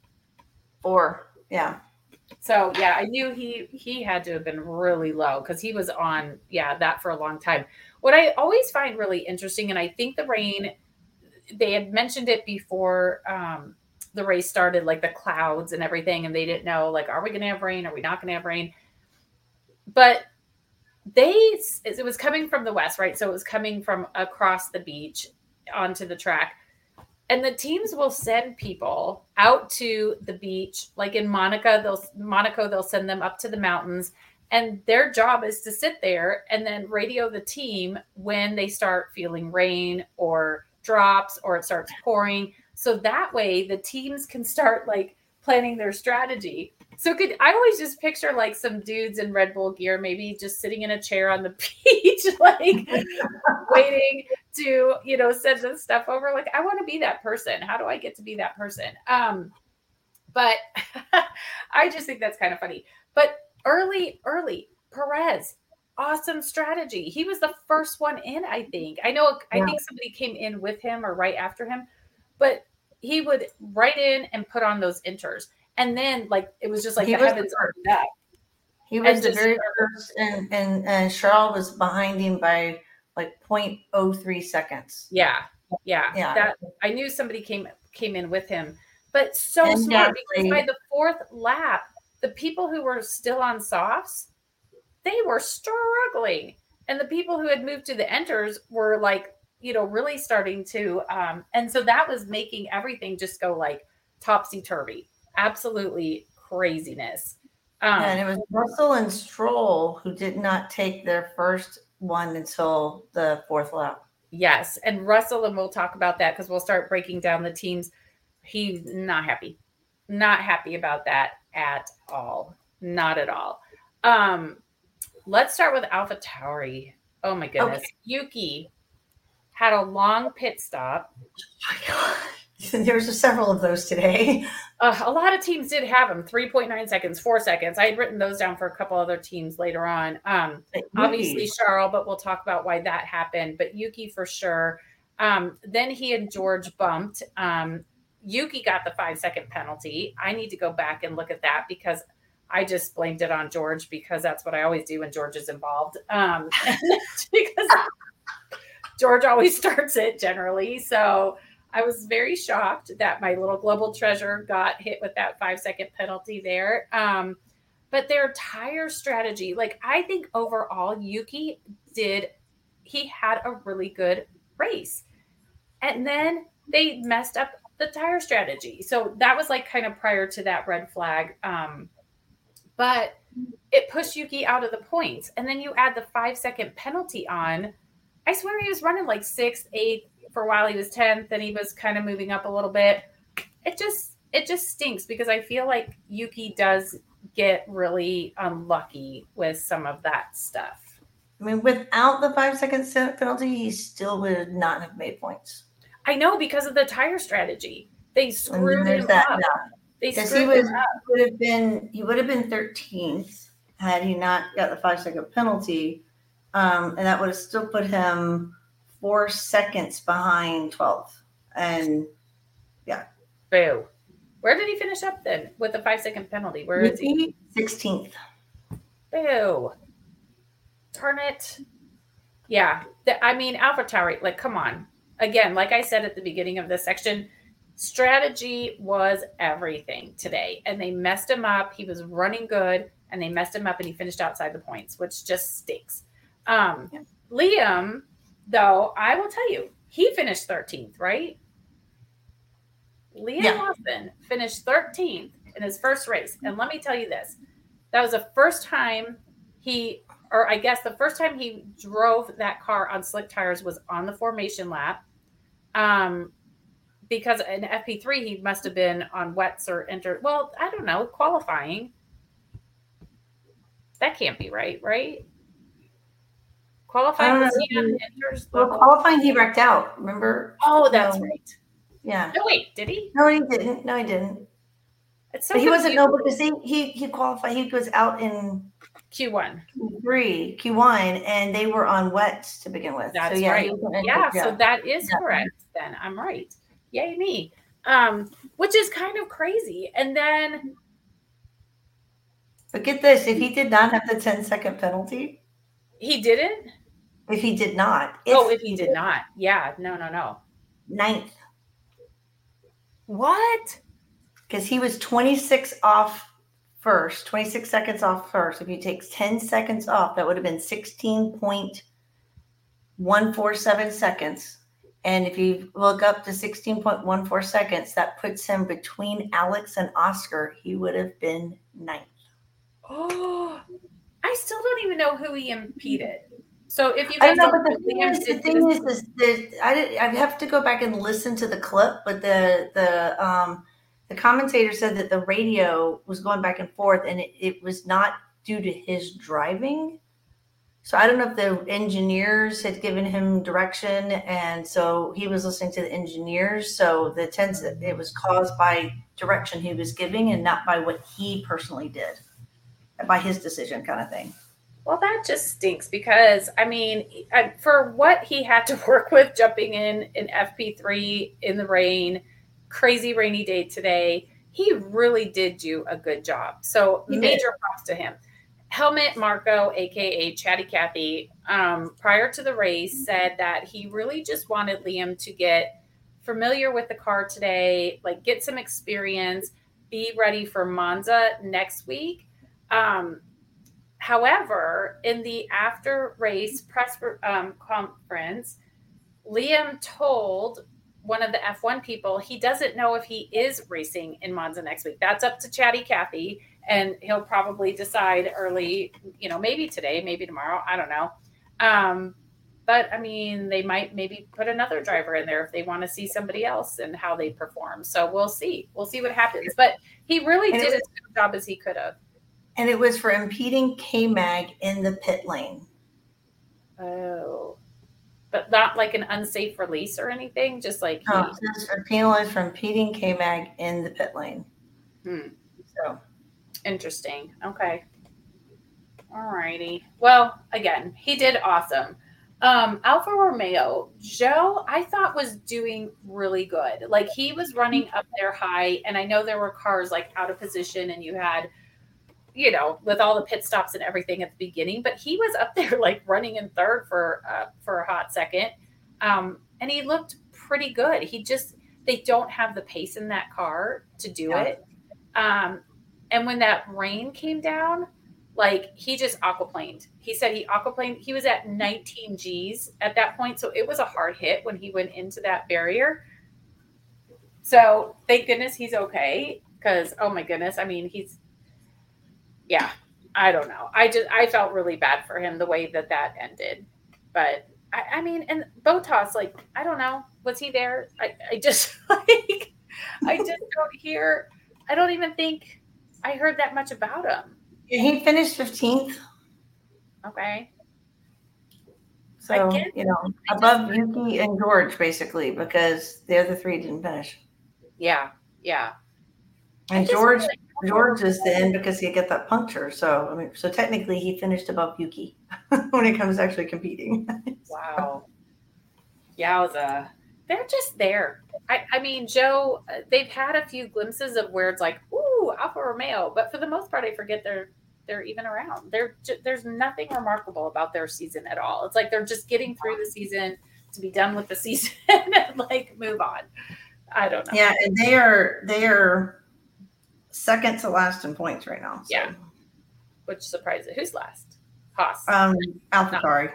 Four. Yeah.
So yeah, I knew he he had to have been really low because he was on yeah that for a long time. What I always find really interesting, and I think the rain, they had mentioned it before um, the race started, like the clouds and everything, and they didn't know like are we going to have rain? Are we not going to have rain? But they it was coming from the west, right? So it was coming from across the beach onto the track and the teams will send people out to the beach like in monaco they'll monaco they'll send them up to the mountains and their job is to sit there and then radio the team when they start feeling rain or drops or it starts pouring. So that way the teams can start like planning their strategy. So could i always just picture like some dudes in red bull gear maybe just sitting in a chair on the beach like waiting to you know send this stuff over. Like i want to be that person. How do i get to be that person? Um but i just think that's kind of funny. But early early perez awesome strategy. He was the first one in i think. I know i
Yeah.
think somebody came in with him or right after him but he would right in and put on those inters. And then like it was just like
He
the
was the
heavens opened up.
He was
And
the very first, and and and Charles was behind him by like 0.03 seconds.
yeah yeah.
Yeah.
that i knew somebody came came in with him but so
And
smart because by the fourth lap the people who were still on softs they were struggling and the people who had moved to the inters were like you know really starting to um and so that was making everything just go like topsy turvy absolutely craziness um
and it was Russell and Stroll who did not take their first one until the fourth lap.
Yes, and Russell, and we'll talk about that because we'll start breaking down the teams. He's not happy, not happy about that at all, not at all. Um, let's start with Alpha Tauri. Oh my goodness, Yuki had a long pit stop.
Oh my God. There was several of those today.
Uh, a lot of teams did have them 3.9 seconds, four seconds. I had written those down for a couple other teams later on. Um, obviously, Charles, but we'll talk about why that happened. But Yuki for sure. Um, then he and George bumped. Um, Yuki got the five second penalty. I need to go back and look at that because I just blamed it on George because that's what I always do when George is involved. Um, because George always starts it generally. So I was very shocked that my little global treasure got hit with that five second penalty there. Um, but their tire strategy, like I think overall, Yuki did, he had a really good race. And then they messed up the tire strategy. So that was like kind of prior to that red flag. Um, but it pushed Yuki out of the points. And then you add the five second penalty on. I swear he was running like sixth, eighth for a while. He was 10th, then he was kind of moving up a little bit. It just, it just stinks because I feel like Yuki does get really unlucky with some of that stuff.
I mean, without the five second penalty, he still would not have made points.
I know because of the tire strategy. They screwed him that, up.
They screwed he was. Would have been he would have been 13th had he not got the five second penalty, um, and that would have still put him four seconds behind 12th. And yeah,
boo. Where did he finish up then with the five second penalty? Where is he?
16th.
Boo. Turn it. Yeah. The, I mean, Alpha Tauri, like, come on again, like I said at the beginning of this section, strategy was everything today. And they messed him up. He was running good and they messed him up and he finished outside the points, which just stinks. Um, yeah. Liam, though, I will tell you, he finished 13th, right? Liam yeah. Lawson finished 13th in his first race. And let me tell you this that was the first time he, or I guess the first time he drove that car on slick tires was on the formation lap. Um, because in FP3 he must have been on wets or entered. Well, I don't know qualifying. That can't be right, right? Qualifying was
he on inters. Well, qualifying he wrecked out. Remember?
Oh, that's no. right.
Yeah.
No, wait, did he?
No, he didn't. No, he didn't. It's so but he wasn't no because he he he qualified. He was out in
Q1,
Q3, Q1, and they were on wets to begin with.
That's so, yeah, right. Yeah, yeah, so that is yeah. correct. Then I'm right. Yay me. Um, which is kind of crazy. And then,
but get this: if he did not have the 10 second penalty,
he didn't.
If he did not.
If oh, if he, he did, did not. Yeah. No. No. No.
Ninth.
What?
Because he was 26 off first, 26 seconds off first. If you take 10 seconds off, that would have been 16.147 seconds. And if you look up to 16.14 seconds, that puts him between Alex and Oscar. He would have been ninth.
Oh, I still don't even know who he impeded. So if you
I know, but the thing is, the thing is, is that I I have to go back and listen to the clip, but the the um the commentator said that the radio was going back and forth and it, it was not due to his driving. So I don't know if the engineers had given him direction, and so he was listening to the engineers. So the tense it was caused by direction he was giving, and not by what he personally did, by his decision, kind of thing.
Well, that just stinks because I mean, for what he had to work with, jumping in in FP three in the rain crazy rainy day today. He really did do a good job. So he major did. props to him. Helmut Marko, aka Chatty Cathy, um, prior to the race said that he really just wanted Liam to get familiar with the car today, like get some experience, be ready for Monza next week. Um, however, in the after race press um, conference, Liam told one of the F1 people, he doesn't know if he is racing in Monza next week. That's up to Chatty Cathy, and he'll probably decide early, you know, maybe today, maybe tomorrow. I don't know. Um, but I mean, they might maybe put another driver in there if they want to see somebody else and how they perform. So we'll see. We'll see what happens. But he really and did as good a job as he could have.
And it was for impeding K Mag in the pit lane.
Oh. but not like an unsafe release or anything. Just like
Oh,
he,
says for penalized from impeding K Mag in the pit lane.
Hmm.
So
interesting. Okay. All righty. Well, again, he did awesome. Um, Alfa Romeo, Zhou, I thought was doing really good. Like he was running up there high, and I know there were cars like out of position, and you had, you know, with all the pit stops and everything at the beginning, but he was up there like running in third for uh, for a hot second, um, and he looked pretty good. He just they don't have the pace in that car to do
Yeah.
it. Um, and when that rain came down, like he just aquaplaned. He said he aquaplaned. He was at 19 G's at that point, so it was a hard hit when he went into that barrier. So thank goodness he's okay. Because oh my goodness, I mean he's, yeah, I don't know. I just I felt really bad for him the way that that ended. But I, I mean, and Bottas, like I don't know, was he there? I, I just like I just don't hear. I don't even think I heard that much about him.
he finished fifteenth.
Okay.
So
Again,
you know,
I
above Yuki and George basically because the other three didn't finish.
Yeah. Yeah.
And George
like-
George is the end because he got that puncture. So I mean, so technically he finished above Yuki when it comes to actually competing.
Wow. Yowza. They're just there. I, I mean, Zhou, uh, they've had a few glimpses of where it's like, ooh, Alfa Romeo, but for the most part, I forget they're they're even around. They're there's nothing remarkable about their season at all. It's like they're just getting through the season to be done with the season and like move on. I don't know.
yeah, and they are they are second to last in points right now. So.
Yeah. Which surprises who's last? Haas.
Um, AlphaTauri.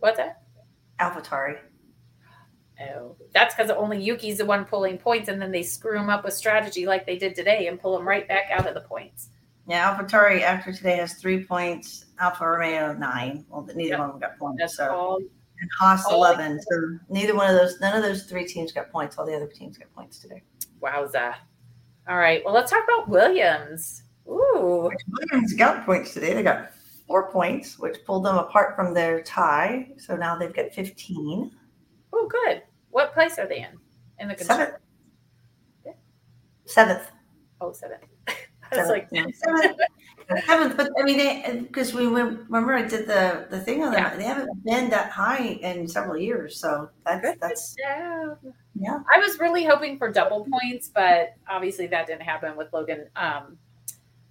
What's that?
AlphaTauri.
Oh, that's because only Yuki's the one pulling points, and then they screw him up with strategy like they did today and pull him right back out of the points.
Yeah, AlphaTauri after today has three points. Alfa Romeo nine. Well, neither
Yep.
one of them got points.
That's
so
all.
and Haas eleven. So neither one of those, none of those three teams got points. All the other teams got points today.
Wowza. All right. Well, let's talk about Williams. Ooh.
Williams got points today. They got four points, which pulled them apart from their tie. So now they've got fifteen.
Oh, good. What place are they in? In the
Seventh. Seventh.
Oh, seventh. I was like,
yeah, seventh. Seventh, but I mean, because we went, remember I did the the thing on them.
Yeah.
They haven't been that high in several years, so that's
good
that's
job.
yeah.
I was really hoping for double points, but obviously that didn't happen with Logan. Um,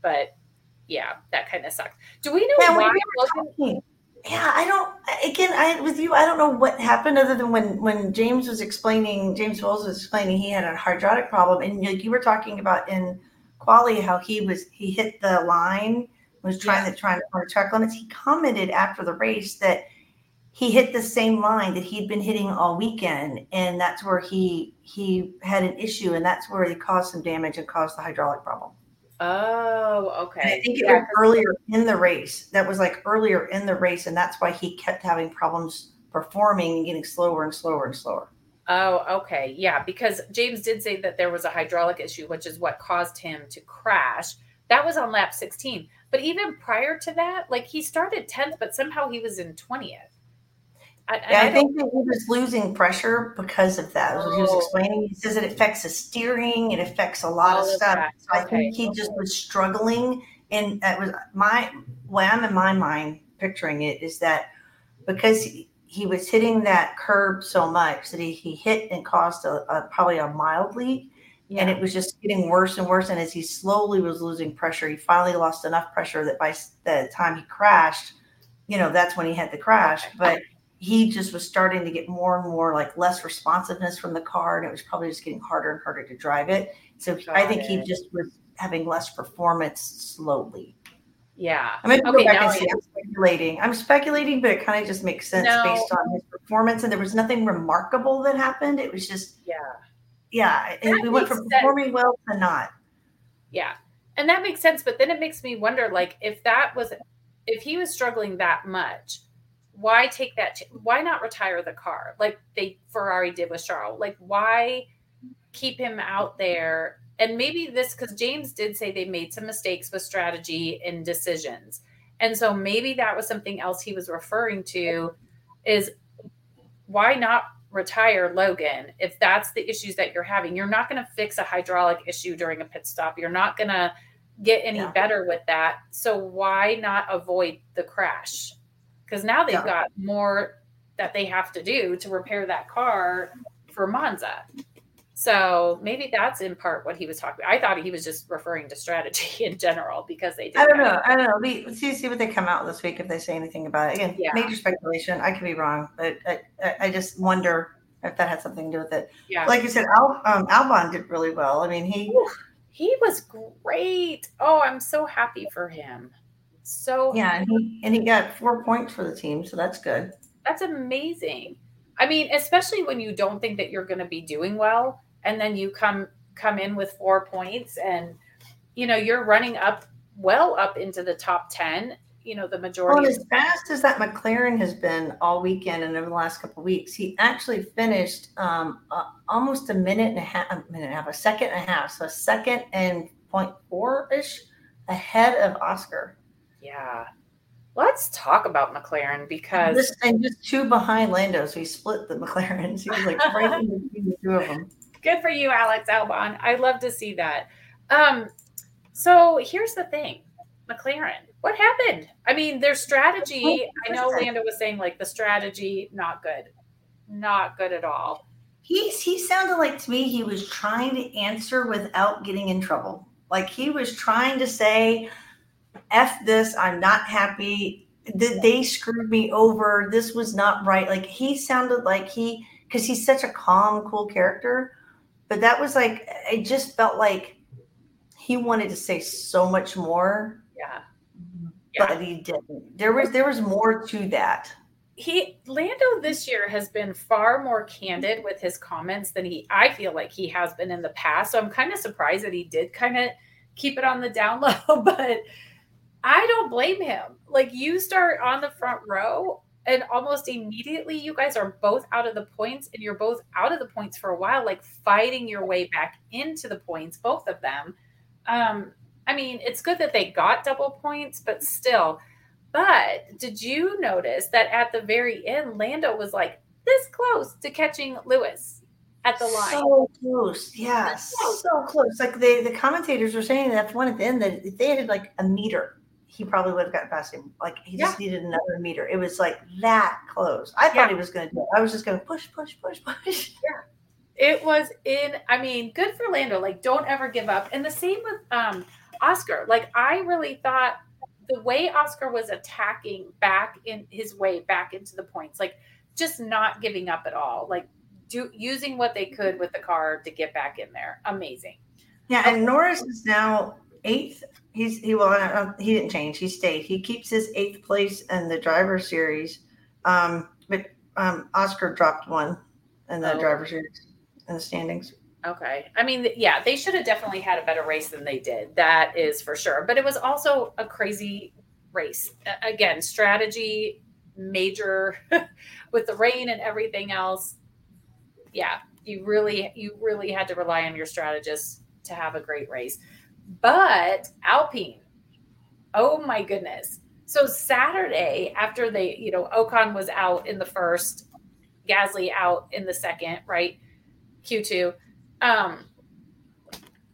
but yeah, that kind of sucked. Do we know
Yeah,
why
were
Logan?
Yeah, I don't. Again, I with you, I don't know what happened other than when when James was explaining, James Vowles was explaining he had a hydraulic problem, and like you were talking about in quali how he was he hit the line, was trying to trying to find track limits. He commented after the race that he hit the same line that he'd been hitting all weekend, and that's where he he had an issue, and that's where he caused some damage and caused the hydraulic problem.
Oh,
And
okay.
I think it
Yeah,
was earlier in the race. That was like earlier in the race, and that's why he kept having problems performing and getting slower and slower and slower.
Oh, okay. Yeah, because James did say that there was a hydraulic issue, which is what caused him to crash. That was on lap 16. But even prior to that, like he started 10th, but somehow he was in 20th. I,
Yeah,
I
I think that he was losing pressure because of that. As he was
Oh.
explaining, he says it affects the steering, it affects a lot
All
of stuff.
that.
So I think he just was struggling, and that was my way I'm in my mind picturing it is that because he, he was hitting that curb so much that he, he hit and caused a, a probably a mild leak
yeah.
and it was just getting worse and worse. And as he slowly was losing pressure, he finally lost enough pressure that by the time he crashed, you know, that's when he had the crash.
Okay.
But he just was starting to get more and more like less responsiveness from the car, and it was probably just getting harder and harder to drive it. So I
Got
think he just was having less performance slowly.
yeah.
I'm gonna
Okay,
go back
now
and see.
I-
I'm speculating. I'm speculating, but it kind of just makes sense
No.
based on his performance. And there was nothing remarkable that happened. It was just,
Yeah.
yeah,
That
we went from
sense.
performing well to not.
Yeah. And that makes sense. But then it makes me wonder like, if that was, if he was struggling that much, why take that? ch- Why not retire the car like they Ferrari did with Charles? Like, why keep him out there? And maybe this, because James did say they made some mistakes with strategy and decisions. And so maybe that was something else he was referring to is why not retire Logan if that's the issues that you're having? You're not going to fix a hydraulic issue during a pit stop. You're not going to get any yeah. better with that. So why not avoid the crash? Because now they've yeah. got more that they have to do to repair that car for Monza. So maybe that's in part what he was talking about. I thought he was just referring to strategy in general because they.
I don't know. I don't know. We see see what they come out this week if they say anything about it. Again, yeah. major speculation. I could be wrong, but I, I just wonder if that had something to do with it. Yeah. Like you said, Al, um, Albon did really well. I mean, he
he was great. Oh, I'm so happy for him. So
yeah, and he, and he got four points for the team, so that's good.
That's amazing. I mean, especially when you don't think that you're going to be doing well and then you come come in with four points and you know you're running up well up into the top 10 you know the majority
well, as fast as that mclaren has been all weekend and over the last couple weeks he actually finished um, uh, almost a minute and a half a minute and a half a second and a half so a second and four ish ahead of oscar
yeah let's talk about mclaren because
just, and just two behind lando so he split the mclarens he was like right in between the two of them
Good for you, Alex Albon. I love to see that. Um, so here's the thing, McLaren. What happened? I mean, their strategy. I know Lando was saying like the strategy not good, not good at all.
He's he sounded like to me he was trying to answer without getting in trouble. Like he was trying to say, "F this, I'm not happy. Did They screwed me over. This was not right." Like he sounded like he because he's such a calm, cool character but that was like it just felt like he wanted to say so much more.
Yeah.
But he didn't. There was there was more to that.
He Lando this year has been far more candid with his comments than he I feel like he has been in the past. So I'm kind of surprised that he did kind of keep it on the down low, but I don't blame him. Like you start on the front row and almost immediately you guys are both out of the points and you're both out of the points for a while like fighting your way back into the points both of them. Um i mean it's good that they got double points but still. But did you notice that at the very end lando was like this close to catching lewis at the line?
So close yes. So close. Like they the commentators were saying that one at the end that they had like a meter he probably would have gotten past him. Like he just yeah. needed another meter. It was like that close. I thought yeah. he was going to do it. I was just going to push, push, push, push.
Yeah. It was in, I mean, good for Lando. Like, don't ever give up. And the same with um, Oscar. Like, I really thought the way Oscar was attacking back in his way back into the points, like just not giving up at all, like do using what they could with the car to get back in there. Amazing.
Yeah, and Norris is now eighth. He's he well uh, he didn't change. He stayed. He keeps his eighth place in the driver series. Um, but um, Oscar dropped one in the oh. driver series in the standings.
Okay. I mean, yeah, they should have definitely had a better race than they did. That is for sure. But it was also a crazy race. Again, strategy, major with the rain and everything else. Yeah, you really, you really had to rely on your strategists to have a great race. But Alpine, oh my goodness. So Saturday, after they, you know, Ocon was out in the first, Gasly out in the second, right? Q2. Um,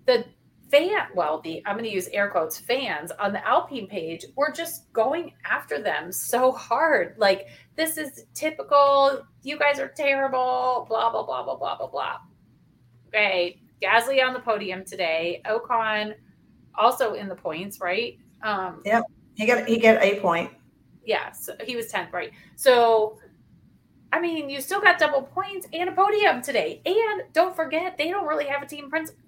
the fan, well, the I'm going to use air quotes fans on the Alpine page were just going after them so hard. Like, this is typical. You guys are terrible. Blah, blah, blah, blah, blah, blah, blah. Okay. Gasly on the podium today. Ocon also in the points, right?
Um, yep. He got he got a point.
Yeah, so he was 10th, right? So I mean, you still got double points and a podium today. And don't forget, they don't really have a team principal.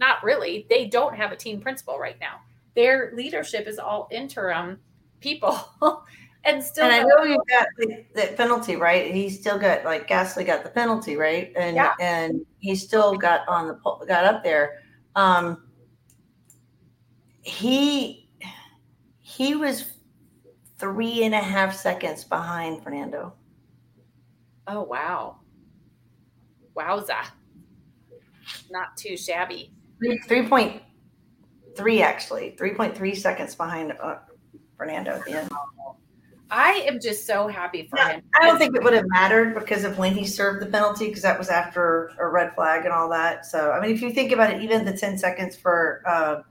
Not really. They don't have a team principal right now. Their leadership is all interim people. and still
and I know you got the, the, penalty, right? He still got like Gasly got the penalty, right? And yeah. and he still got on the got up there. Um he he was three and a half seconds behind Fernando.
Oh wow. Wowza. Not too shabby.
Three point three actually. Three point three seconds behind uh, Fernando at the end.
I am just so happy for
Yeah,
him.
I don't think it would have mattered because of when he served the penalty, because that was after a red flag and all that. So, I mean, if you think about it, even the 10 seconds for uh,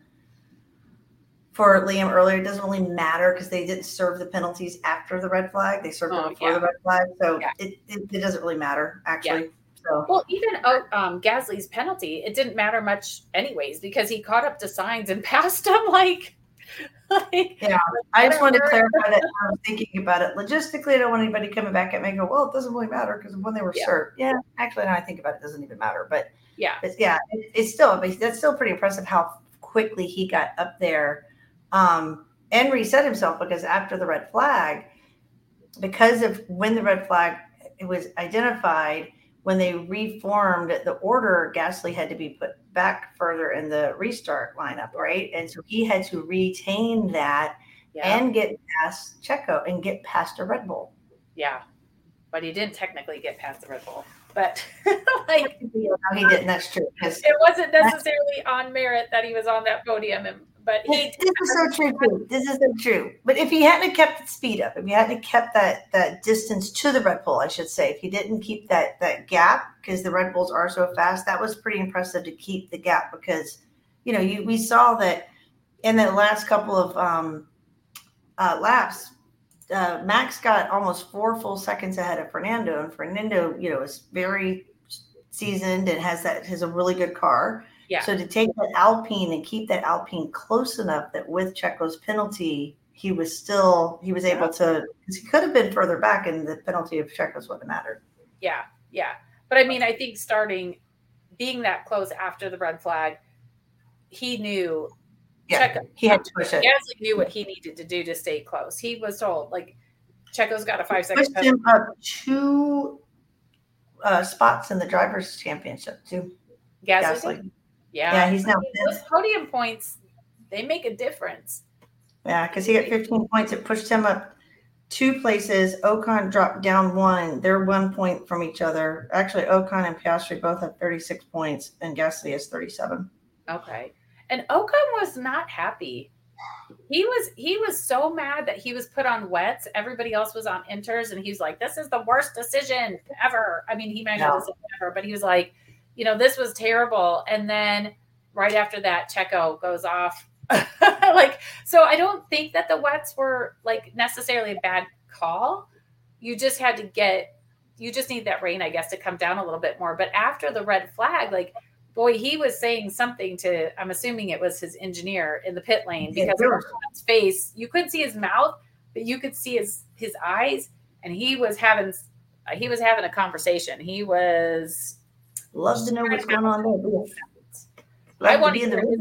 for Liam earlier, it doesn't really matter because they didn't serve the penalties after the red flag. They served
Oh,
them before
yeah.
the red flag. So
Yeah.
it, it, it doesn't really matter, actually. So,
Well, even oh, um, Gasly's penalty, it didn't matter much, anyways, because he caught up to Sainz and passed him like, like
I just wanted to clarify that I was thinking about it. Logistically, I don't want anybody coming back at me and go, well, it doesn't really matter because when they were
Yeah.
served. Yeah, actually, now I think about it, it doesn't even matter. But
yeah,
But yeah, it, it's still but that's still pretty impressive how quickly he got up there um, and reset himself because after the red flag, because of when the red flag it was identified, when they reformed the order, Gasly had to be put back further in the restart lineup, right? And so he had to retain that
yeah,
and get past Checo and get past a Red Bull.
yeah. But he didn't technically get past the Red Bull, but like
No, he didn't. That's true.
it wasn't necessarily on merit that he was on that podium, and but he
This, is so true too. This is so true. But if he hadn't kept the speed up, if he hadn't kept that that distance to the Red Bull, I should say, if he didn't keep that that gap because the Red Bulls are so fast, that was pretty impressive to keep the gap because you know you we saw that in the last couple of um, uh, laps. Uh, Max got almost four full seconds ahead of Fernando, and Fernando, you know, is very seasoned and has that has a really good car.
Yeah.
So to take that Alpine and keep that Alpine close enough that with Checo's penalty, he was still he was able to because he could have been further back, and the penalty of Checo's wouldn't have mattered.
Yeah, yeah. But I mean, I think starting being that close after the red flag, he knew
Yeah,
Checo,
he had to push it.
Gasly knew what he needed to do to stay close. He was told like Checo's got a five second
Pushed him up two uh, spots in the drivers' championship too.
Gasly.
Gasly.
Yeah.
Yeah, he's now
I mean, those podium points, they make a difference.
Yeah, because he got 15 points. It pushed him up two places. Ocon dropped down one. They're one point from each other. Actually, Ocon and Piastri both have 36 points, and Gasly has 37.
Okay. And Ocon was not happy. He was he was so mad that he was put on wets. Everybody else was on inters, and he's like, "This is the worst decision ever." I mean, he have said ever, but he was like, "You know, this was terrible." And then right after that, Checo goes off. like, so I don't think that the wets were like necessarily a bad call. You just had to get, you just need that rain, I guess, to come down a little bit more. But after the red flag, like boy, he was saying something to, I'm assuming it was his engineer in the pit lane because of
was-
his face, you couldn't see his mouth, but you could see his, his eyes. And he was having, he was having a conversation. He was,
Love to know what's going on there. Love
I
to
want
be
to
in the room.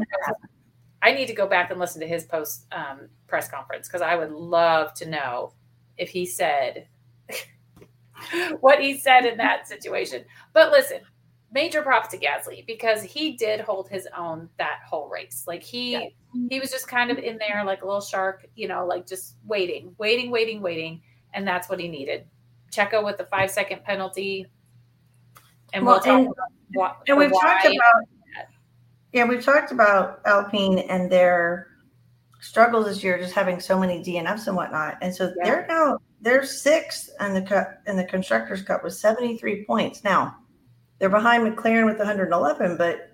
I need to go back and listen to his post um, press conference because I would love to know if he said what he said in that situation. But listen, major props to Gasly because he did hold his own that whole race. Like he he was just kind of in there like a little shark, you know, like just waiting, waiting, waiting, waiting, and that's what he needed. Checo with the five second penalty, and we'll
Well,
talk
and-
about what,
And we've talked about yeah, we've talked about Alpine and their struggles this year, just having so many DNFs and whatnot. And so
Yeah.
they're now they're sixth in the cup in the constructors cup with 73 points. Now they're behind McLaren with 111, but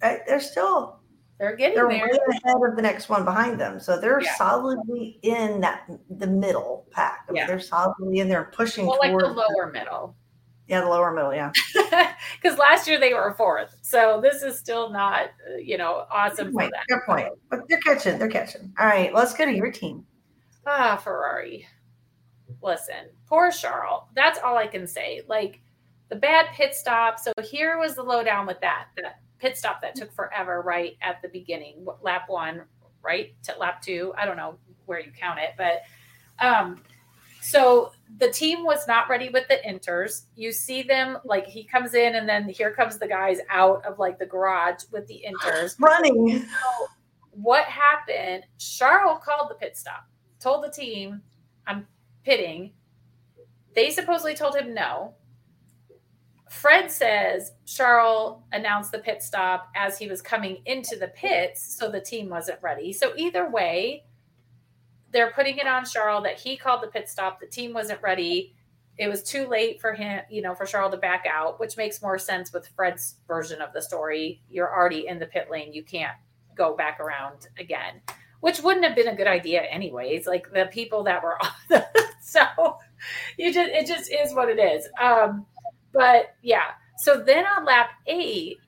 they're still
they're getting
they're
there.
way ahead of the next one behind them. So they're
Yeah.
solidly in that the middle pack. I mean,
Yeah.
they're solidly in there pushing
Well, like the lower middle.
Yeah, the lower middle, yeah.
Because last year they were fourth. So this is still not, uh, you know, awesome
Good
for
point.
that.
Good point. But they're catching. They're catching. All right, let's go to your team.
Ah, Ferrari. Listen, poor Charles. That's all I can say. Like the bad pit stop. So here was the lowdown with that. That pit stop that took forever, right at the beginning, lap one, right to lap two. I don't know where you count it, but um, so the team was not ready with the inters. You see them like he comes in, and then here comes the guys out of like the garage with the inters.
Running.
what happened? Charles called the pit stop, told the team, I'm pitting. They supposedly told him no. Fred says Charles announced the pit stop as he was coming into the pits, so the team wasn't ready. So either way, they're putting it on Charles that he called the pit stop. The team wasn't ready. It was too late for him, you know, for Charles to back out, which makes more sense with Fred's version of the story. You're already in the pit lane. You can't go back around again, which wouldn't have been a good idea anyways. Like the people that were on the, so you just, it just is what it is. Um, but yeah. So then on lap eight,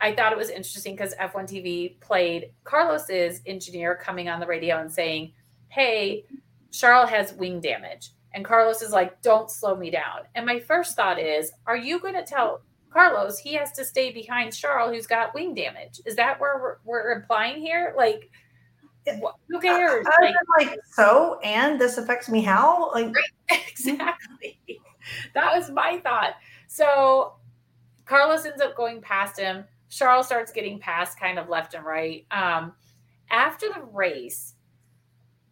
I thought it was interesting because F1 TV played Carlos's engineer coming on the radio and saying, Hey, Charles has wing damage. And Carlos is like, Don't slow me down. And my first thought is, Are you going to tell Carlos he has to stay behind Charles, who's got wing damage? Is that where we're, we're implying here? Like, who cares?
I, I like, like, so, and this affects me how? Like,
right, exactly. that was my thought. So Carlos ends up going past him. Charles starts getting passed kind of left and right. Um, after the race,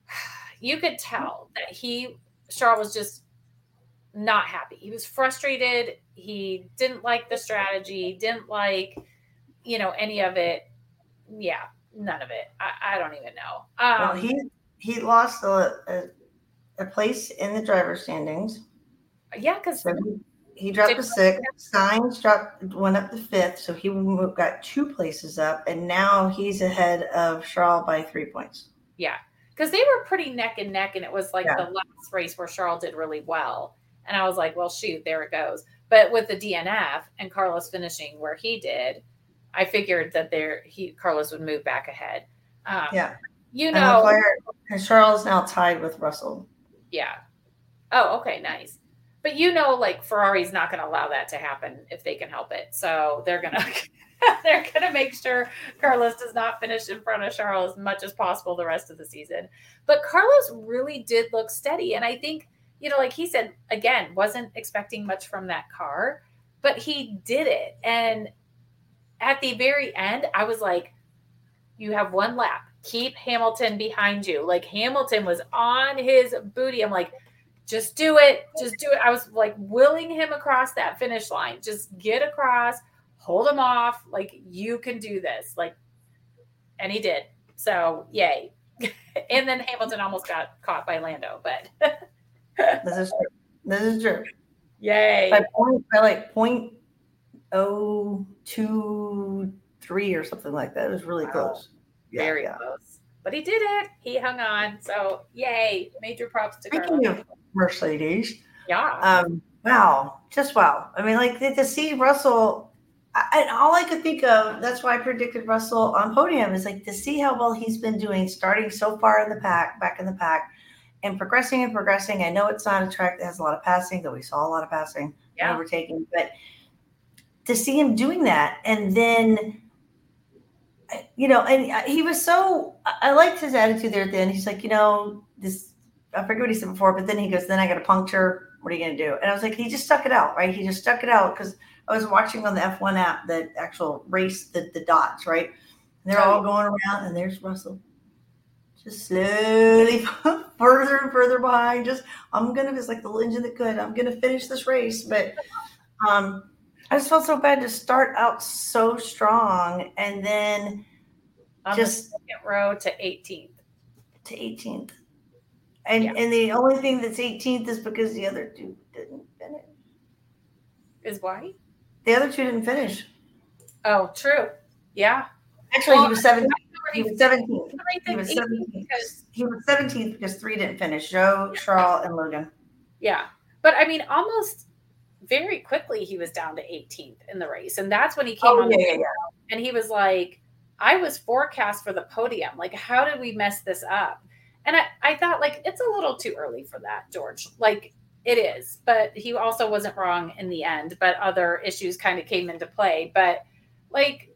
you could tell that he, Charles was just not happy. He was frustrated. He didn't like the strategy, didn't like, you know, any of it. Yeah, none of it. I, I don't even know. Um,
well, he he lost a, a, a place in the driver's standings.
Yeah, because so
he dropped to sixth. Sainz dropped went up to fifth, so he got two places up, and now he's ahead of Charles by three points.
Yeah, because they were pretty neck and neck, and it was like yeah. the last race where Charles did really well, and I was like, well, shoot, there it goes. But with the DNF and Carlos finishing where he did, I figured that there he Carlos would move back ahead. Um,
yeah,
you know,
and Charles now tied with Russell.
Yeah. Oh, okay, nice but you know, like Ferrari's not going to allow that to happen if they can help it. So they're going to they're going to make sure Carlos does not finish in front of Charles as much as possible the rest of the season. But Carlos really did look steady, and I think you know, like he said again, wasn't expecting much from that car, but he did it. And at the very end, I was like, "You have one lap. Keep Hamilton behind you." Like Hamilton was on his booty. I'm like just do it. Just do it. I was like willing him across that finish line. Just get across, hold him off. Like you can do this. Like, and he did. So yay. and then Hamilton almost got caught by Lando, but
this is true. This is true.
Yay.
By point by like point oh two three or something like that. It was really wow. close.
Yeah, Very yeah. close. But he did it. He hung on. So yay. Major props to Carlos.
Mercedes.
Yeah.
Um, wow. Just wow. I mean, like to see Russell, and all I could think of, that's why I predicted Russell on podium, is like to see how well he's been doing, starting so far in the pack, back in the pack, and progressing and progressing. I know it's not a track that has a lot of passing, though we saw a lot of passing
yeah.
overtaking, but to see him doing that and then you know, and he was so I liked his attitude there at the end. He's like, you know, this I forget what he said before, but then he goes, then I got a puncture. What are you going to do? And I was like, he just stuck it out, right? He just stuck it out because I was watching on the F1 app the actual race, the, the dots, right? And they're all going around, and there's Russell. Just slowly further and further behind. Just, I'm going to, it's like the engine that could, I'm going to finish this race. But um, I just felt so bad to start out so strong and then
on just the second row to 18th.
To 18th. And yeah. and the only thing that's 18th is because the other two didn't finish.
Is why?
The other two didn't finish.
Oh, true. Yeah.
Actually, well, he was 17th. He was 17th. He was 17th. Because, he was 17th because three didn't finish Zhou, Charles, and Logan.
Yeah. But I mean, almost very quickly he was down to 18th in the race. And that's when he came
oh,
on
yeah, yeah, yeah.
and he was like, I was forecast for the podium. Like, how did we mess this up? And I, I thought like it's a little too early for that, George. Like it is, but he also wasn't wrong in the end. But other issues kind of came into play. But like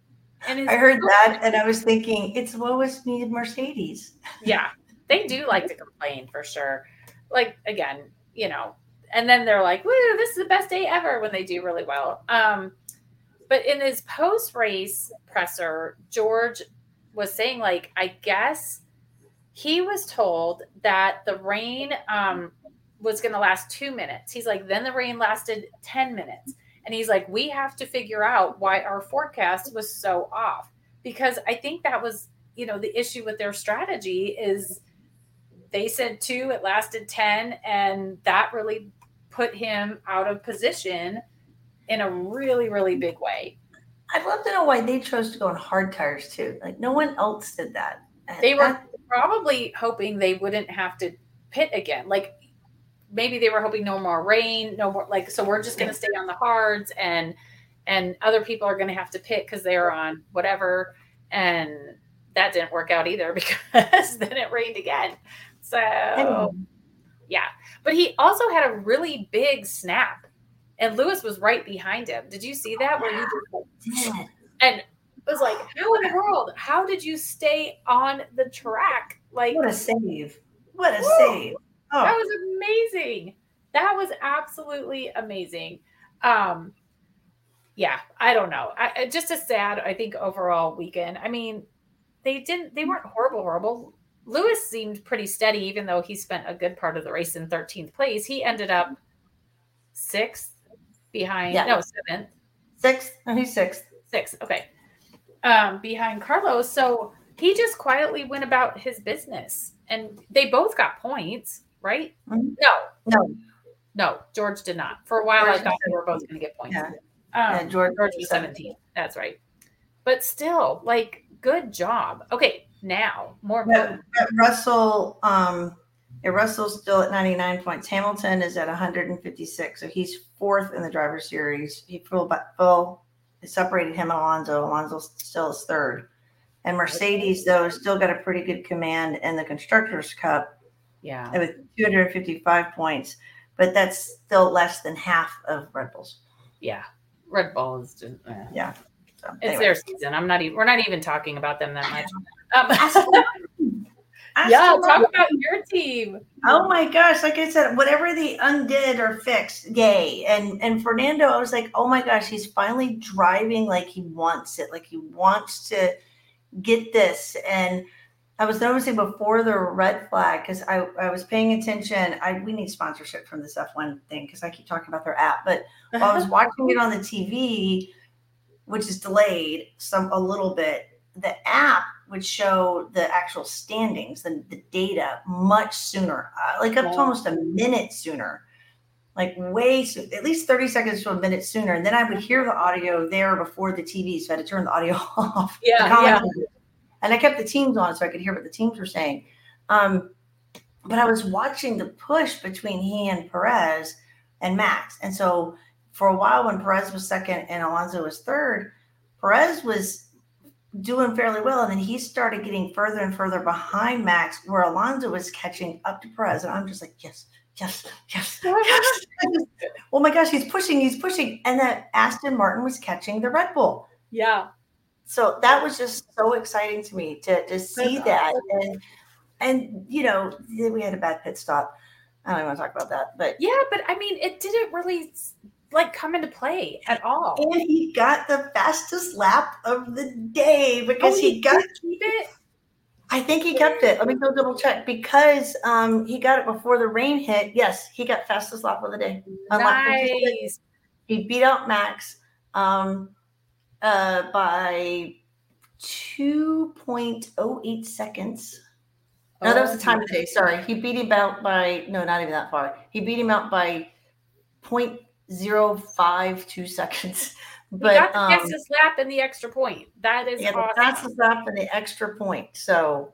and I heard that and I was thinking, it's what was needed Mercedes.
Yeah. They do like to complain for sure. Like again, you know, and then they're like, woo, this is the best day ever when they do really well. Um, but in his post race presser, George was saying, like, I guess he was told that the rain um, was going to last two minutes. He's like, then the rain lasted 10 minutes. And he's like, we have to figure out why our forecast was so off. Because I think that was, you know, the issue with their strategy is they said two, it lasted 10, and that really put him out of position in a really, really big way.
I'd love to know why they chose to go on hard tires too. Like no one else did that.
They were probably hoping they wouldn't have to pit again. Like maybe they were hoping no more rain, no more like so we're just going to stay on the hards and and other people are going to have to pit because they're on whatever and that didn't work out either because then it rained again. So yeah, but he also had a really big snap and Lewis was right behind him. Did you see that? Where he just and was like, "How in the world? How did you stay on the track?" Like,
what a save! What a woo, save!
Oh. That was amazing. That was absolutely amazing. Um, yeah, I don't know. I, just a sad, I think, overall weekend. I mean, they didn't, they weren't horrible, horrible. Lewis seemed pretty steady, even though he spent a good part of the race in 13th place. He ended up sixth behind, yeah. no, seventh.
Sixth. No, he's sixth.
Sixth. Okay. Um, behind Carlos. So he just quietly went about his business and they both got points, right? Mm-hmm. No.
No.
No, George did not. For a while, George I thought they were both going to get points.
Yeah. Um, yeah, George,
George was 17. That's right. But still, like, good job. Okay, now more.
Yeah, Russell, um, yeah, Russell's still at 99 points. Hamilton is at 156. So he's fourth in the driver series. He pulled, full, full separated him and Alonso. Alonso still is third. And Mercedes, though, has still got a pretty good command in the Constructors' Cup.
Yeah.
With 255 points. But that's still less than half of Red Bull's.
Yeah. Red Bull is just,
uh, yeah.
So, it's anyway. their season. I'm not even, we're not even talking about them that much. Um, yeah, talk about your team.
Oh my gosh! Like I said, whatever they undid or fixed, yay! And and Fernando, I was like, oh my gosh, he's finally driving like he wants it, like he wants to get this. And I was noticing before the red flag because I, I was paying attention. I we need sponsorship from this F1 thing because I keep talking about their app. But while I was watching it on the TV, which is delayed some a little bit, the app would show the actual standings and the data much sooner, uh, like up to almost a minute sooner, like way soon, at least 30 seconds to a minute sooner. And then I would hear the audio there before the TV. So I had to turn the audio off.
Yeah. yeah.
And I kept the teams on so I could hear what the teams were saying. Um, but I was watching the push between he and Perez and Max. And so for a while, when Perez was second and Alonso was third, Perez was doing fairly well. And then he started getting further and further behind Max, where Alonso was catching up to Perez. And I'm just like, yes, yes, yes, yes. oh my gosh, he's pushing, he's pushing. And that Aston Martin was catching the Red Bull.
Yeah.
So that was just so exciting to me to, to see That's that. Awesome. And and you know, we had a bad pit stop. I don't even want to talk about that. But
yeah, but I mean it didn't really like come into play at all.
And he got the fastest lap of the day because oh, he, he got
keep it.
I think he kept it. Let me go double check because um, he got it before the rain hit. Yes, he got fastest lap of the day.
Nice.
He beat out Max um, uh, by 2.08 seconds. No, that was the time of day. Sorry. He beat him out by, no, not even that far. He beat him out by point zero five two seconds.
But he got the um, fastest lap and the extra point. That is yeah, awesome.
the fastest lap and the extra point. So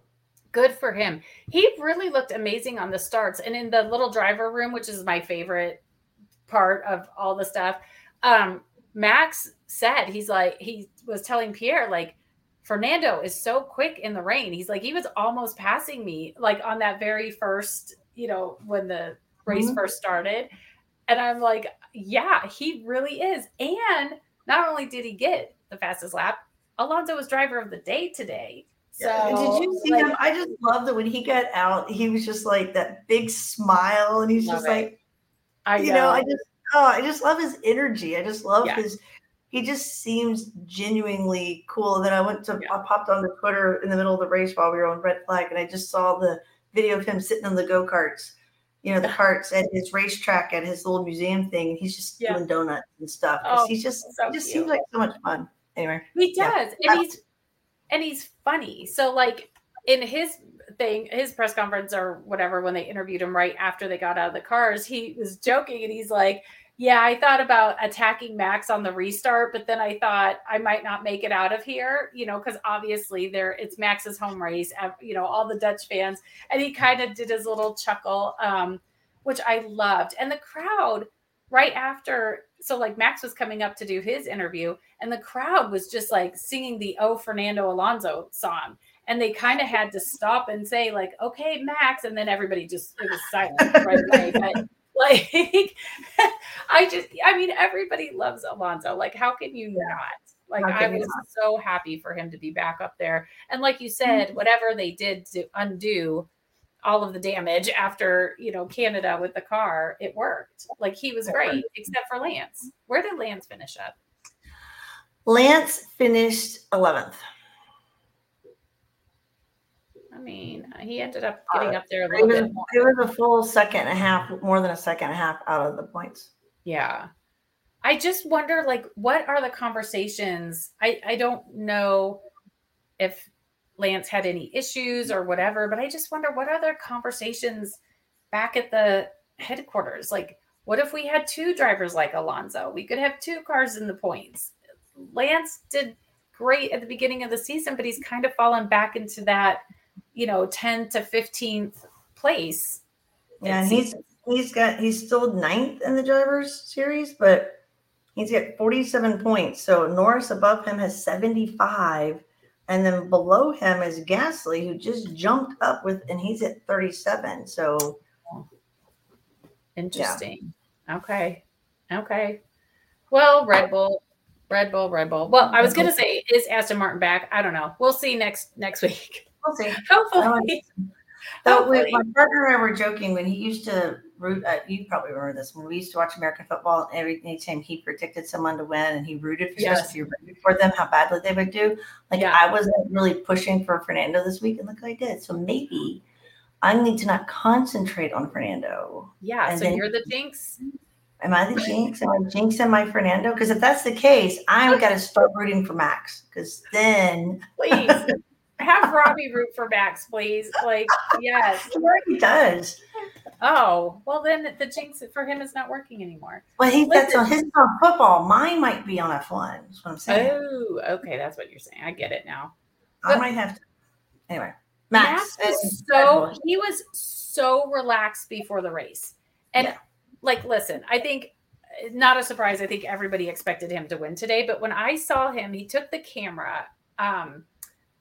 good for him. He really looked amazing on the starts and in the little driver room, which is my favorite part of all the stuff. Um, Max said he's like he was telling Pierre like Fernando is so quick in the rain. He's like he was almost passing me like on that very first, you know, when the race mm-hmm. first started. And I'm like, yeah, he really is. And not only did he get the fastest lap, Alonso was driver of the day today. So yeah.
did you see like, him? I just love that when he got out, he was just like that big smile, and he's just it. like, I you know. know. I just oh, I just love his energy. I just love yeah. his. He just seems genuinely cool. And then I went to yeah. I popped on the Twitter in the middle of the race while we were on red flag, and I just saw the video of him sitting on the go karts you know, the carts at his racetrack at his little museum thing. He's just yeah. doing donuts and stuff. Oh, he's just so he just cute. seems like so much fun. Anyway.
He does. Yeah. And he's and he's funny. So like in his thing, his press conference or whatever, when they interviewed him right after they got out of the cars, he was joking and he's like, yeah, I thought about attacking Max on the restart, but then I thought I might not make it out of here, you know, because obviously there it's Max's home race, you know, all the Dutch fans, and he kind of did his little chuckle, um, which I loved, and the crowd right after, so like Max was coming up to do his interview, and the crowd was just like singing the "Oh Fernando Alonso" song, and they kind of had to stop and say like, "Okay, Max," and then everybody just it was silent right away, but like, I just, I mean, everybody loves Alonso. Like, how can you yeah. not? Like, I was not? so happy for him to be back up there. And like you said, mm-hmm. whatever they did to undo all of the damage after, you know, Canada with the car, it worked. Like, he was great, except for Lance. Where did Lance finish up?
Lance finished 11th.
I mean, he ended up getting uh, up there a little it was, bit more.
It was a full second and a half, more than a second and a half out of the points.
Yeah. I just wonder, like, what are the conversations? I, I don't know if Lance had any issues or whatever, but I just wonder what are their conversations back at the headquarters? Like, what if we had two drivers like Alonso? We could have two cars in the points. Lance did great at the beginning of the season, but he's kind of fallen back into that you know, 10 to 15th place.
Yeah, he's he's got he's still ninth in the drivers series, but he's got 47 points. So Norris above him has 75. And then below him is Gasly, who just jumped up with, and he's at 37. So
interesting. Yeah. Okay. Okay. Well, Red Bull, Red Bull, Red Bull. Well, I was gonna say, is Aston Martin back? I don't know. We'll see next next week.
We'll see. Hopefully. So my partner and I were joking when he used to root. Uh, you probably remember this when we used to watch American football. Every anytime he predicted someone to win and he rooted for yes. you rooted for them, how badly they would do. Like yeah. I wasn't really pushing for Fernando this week, and look, I did. So maybe I need to not concentrate on Fernando.
Yeah. And so you're the jinx.
Am I the jinx? Am I jinxing my Fernando? Because if that's the case, I've got to start rooting for Max. Because then,
please have Robbie root for Max, please. Like, yes.
He already does.
Oh, well, then the jinx for him is not working anymore.
Well, he that's on his on football. Mine might be on F1. That's what I'm saying.
Oh, okay. That's what you're saying. I get it now.
I might have to. Anyway,
Max. Max was so he was so relaxed before the race, and yeah. like, listen, I think not a surprise. I think everybody expected him to win today, but when I saw him, he took the camera. Um,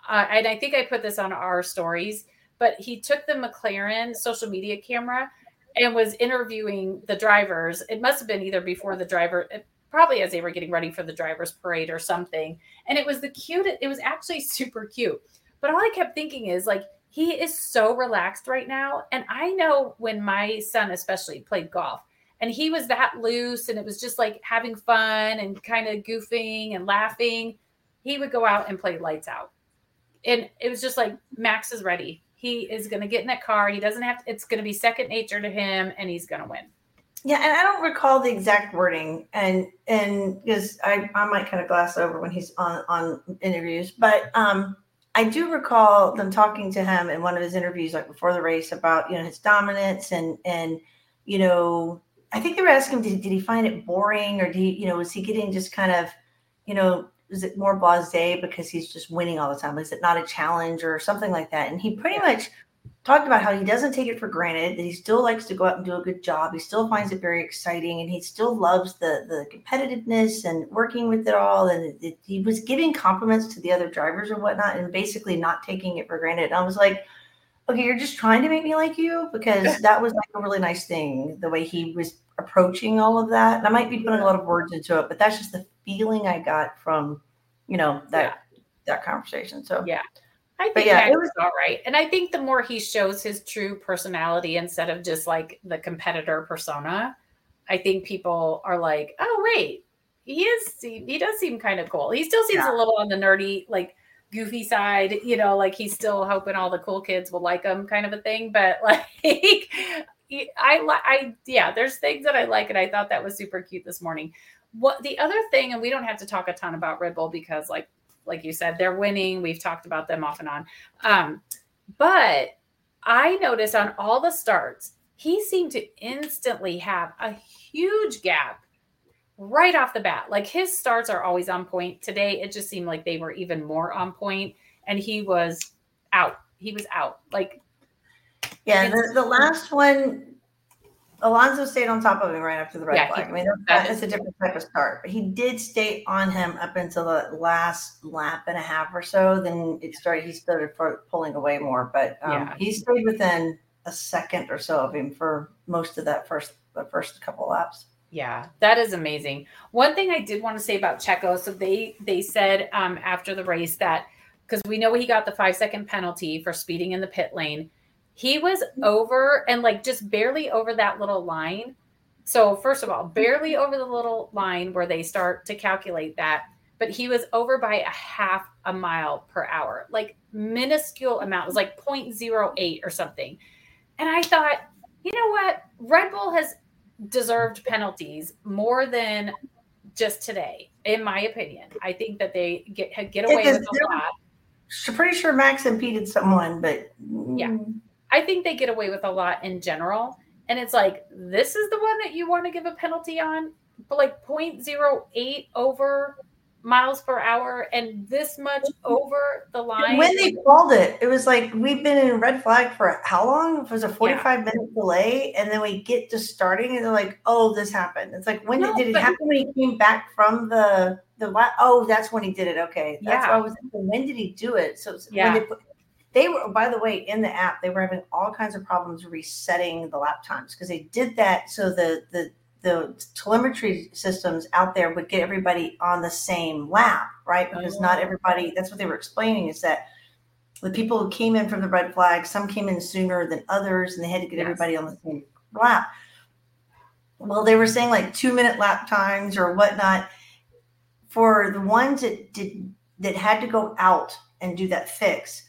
uh, and I think I put this on our stories, but he took the McLaren social media camera and was interviewing the drivers. It must have been either before the driver, probably as they were getting ready for the drivers' parade or something. And it was the cute, it was actually super cute. But all I kept thinking is like, he is so relaxed right now. And I know when my son, especially, played golf, and he was that loose and it was just like having fun and kind of goofing and laughing, he would go out and play lights out and it was just like Max is ready. He is going to get in that car. He doesn't have to, it's going to be second nature to him and he's going to win.
Yeah, and I don't recall the exact wording, and and because I, I might kind of glass over when he's on on interviews, but um, I do recall them talking to him in one of his interviews, like before the race, about you know his dominance and and you know I think they were asking him did, did he find it boring or did he you know was he getting just kind of you know is it more blasé because he's just winning all the time? Is it not a challenge or something like that? And he pretty much talked about how he doesn't take it for granted that he still likes to go out and do a good job. He still finds it very exciting, and he still loves the the competitiveness and working with it all. And it, it, he was giving compliments to the other drivers and whatnot, and basically not taking it for granted. And I was like, okay, you're just trying to make me like you because that was like a really nice thing the way he was approaching all of that. And I might be putting a lot of words into it, but that's just the feeling I got from, you know, that yeah. that conversation. So
yeah. I think yeah, it was all right. And I think the more he shows his true personality instead of just like the competitor persona, I think people are like, oh wait, he is he does seem kind of cool. He still seems yeah. a little on the nerdy, like goofy side, you know, like he's still hoping all the cool kids will like him kind of a thing. But like I like I yeah, there's things that I like and I thought that was super cute this morning what the other thing, and we don't have to talk a ton about Red Bull because, like, like you said, they're winning. We've talked about them off and on. Um, but I noticed on all the starts, he seemed to instantly have a huge gap right off the bat. Like his starts are always on point. Today, it just seemed like they were even more on point, and he was out. He was out. Like,
yeah, the, the last one, Alonso stayed on top of him right after the red yeah, flag. He, I mean, that, that's a different type of start, but he did stay on him up until the last lap and a half or so. Then it started. He started pulling away more, but um, yeah. he stayed within a second or so of him for most of that first the first couple laps.
Yeah, that is amazing. One thing I did want to say about Checo, so they they said um, after the race that because we know he got the five second penalty for speeding in the pit lane, he was over and like just barely over that little line. So first of all, barely mm-hmm. over the little line where they start to calculate that, but he was over by a half a mile per hour, like minuscule amount. It was like 0.08 or something. And I thought, you know what? Red Bull has deserved penalties more than just today, in my opinion. I think that they get get away with a lot.
I'm pretty sure Max impeded someone, but
yeah, mm. I think they get away with a lot in general. And it's like this is the one that you want to give a penalty on, but like 0.08 over miles per hour and this much over the line.
When they called it, it was like we've been in red flag for how long? It was a 45 yeah. minute delay. And then we get to starting and they're like, oh, this happened. It's like, when no, did, did it happen when he came back from the, the, oh, that's when he did it. Okay. That's yeah. I was thinking, when did he do it? So yeah. when they put, they were, by the way, in the app, they were having all kinds of problems resetting the lap times because they did that so the the the telemetry systems out there would get everybody on the same lap, right? Because not oh. everybody, that's what they were explaining is that the people who came in from the red flag, some came in sooner than others, and they had to get yes. everybody on the same lap. Well, they were saying like two minute lap times or whatnot. For the ones that did that had to go out and do that fix,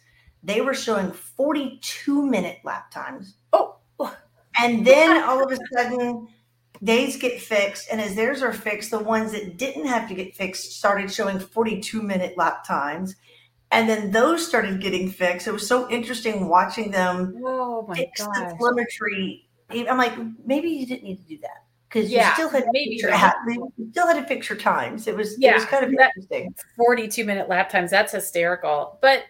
they were showing 42 minute lap times. Oh, and then all of a sudden days get fixed. And as theirs are fixed the ones that didn't have to get fixed started showing 42 minute lap times. And then those started getting fixed. It was so interesting watching them
oh my fix gosh.
the telemetry. I'm like maybe you didn't need to do that because yeah, you still had maybe your, you still had to fix your times. It was yeah, it was kind of interesting.
42 minute lap times that's hysterical. But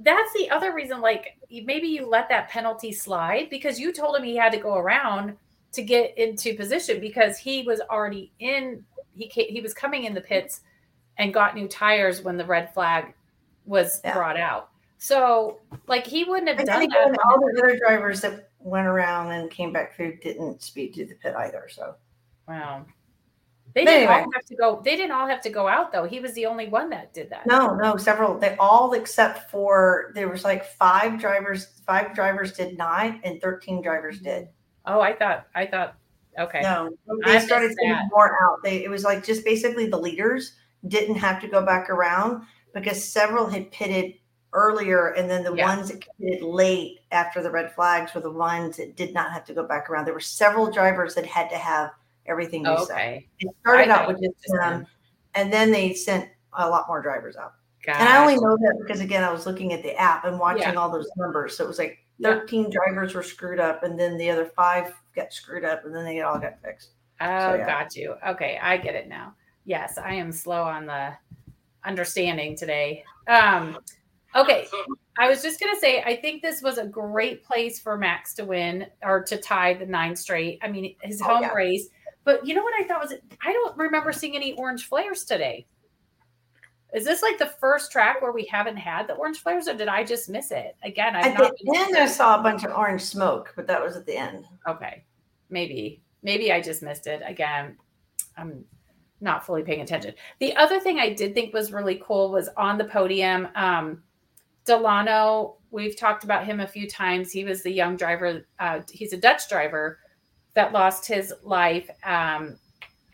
that's the other reason like maybe you let that penalty slide because you told him he had to go around to get into position because he was already in he came, he was coming in the pits and got new tires when the red flag was yeah. brought out. So like he wouldn't have done that.
All the other drivers that went around and came back through didn't speed to the pit either. So
wow. They didn't anyway. all have to go. They didn't all have to go out though. He was the only one that did that.
No, no, several. They all except for there was like five drivers. Five drivers did not, and thirteen drivers did.
Oh, I thought, I thought, okay.
No, they I started getting more out. They, it was like just basically the leaders didn't have to go back around because several had pitted earlier, and then the yeah. ones that pitted late after the red flags were the ones that did not have to go back around. There were several drivers that had to have everything reset. Okay. It started out with just them, and then they sent a lot more drivers out. Gotcha. And I only know that because again, I was looking at the app and watching yeah. all those numbers. So it was like 13 yeah. drivers were screwed up, and then the other five got screwed up, and then they all got fixed.
Oh, so, yeah. got you. Okay, I get it now. Yes, I am slow on the understanding today. Um, okay, I was just gonna say, I think this was a great place for Max to win or to tie the nine straight. I mean, his oh, home yeah. race. But you know what I thought was, I don't remember seeing any orange flares today. Is this like the first track where we haven't had the orange flares, or did I just miss it? Again,
I've at the end, I saw a bunch of orange smoke, but that was at the end.
Okay, maybe, maybe I just missed it. Again, I'm not fully paying attention. The other thing I did think was really cool was on the podium. Um, Dilano, we've talked about him a few times. He was the young driver. Uh, he's a Dutch driver that lost his life um,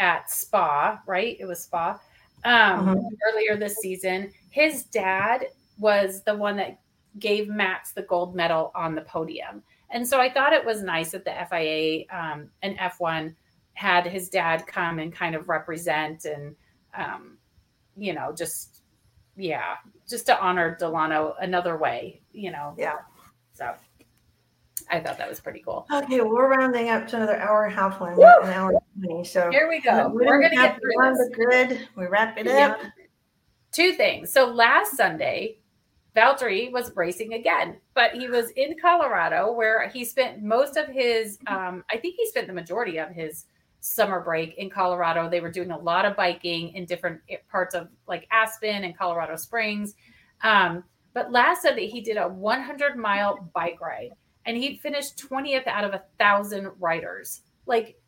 at Spa, right? It was Spa um, mm-hmm. earlier this season. His dad was the one that gave Max the gold medal on the podium. And so I thought it was nice that the FIA um, and F1 had his dad come and kind of represent and, um, you know, just, yeah, just to honor Dilano another way, you know.
Yeah.
So I thought that was pretty cool.
Okay, we're rounding up to another hour and a half, one, an hour and 20. So
Here we go.
we're
We're
gonna
get through
on
this.
the grid. We wrap it up.
two things. So last Sunday, Valtteri was racing again, but he was in Colorado where he spent most of his, um, I think he spent the majority of his summer break in Colorado. They were doing a lot of biking in different parts of like Aspen and Colorado Springs. Um, but last Sunday, he did a 100 mile bike ride and he finished 20th out of a thousand riders. Like,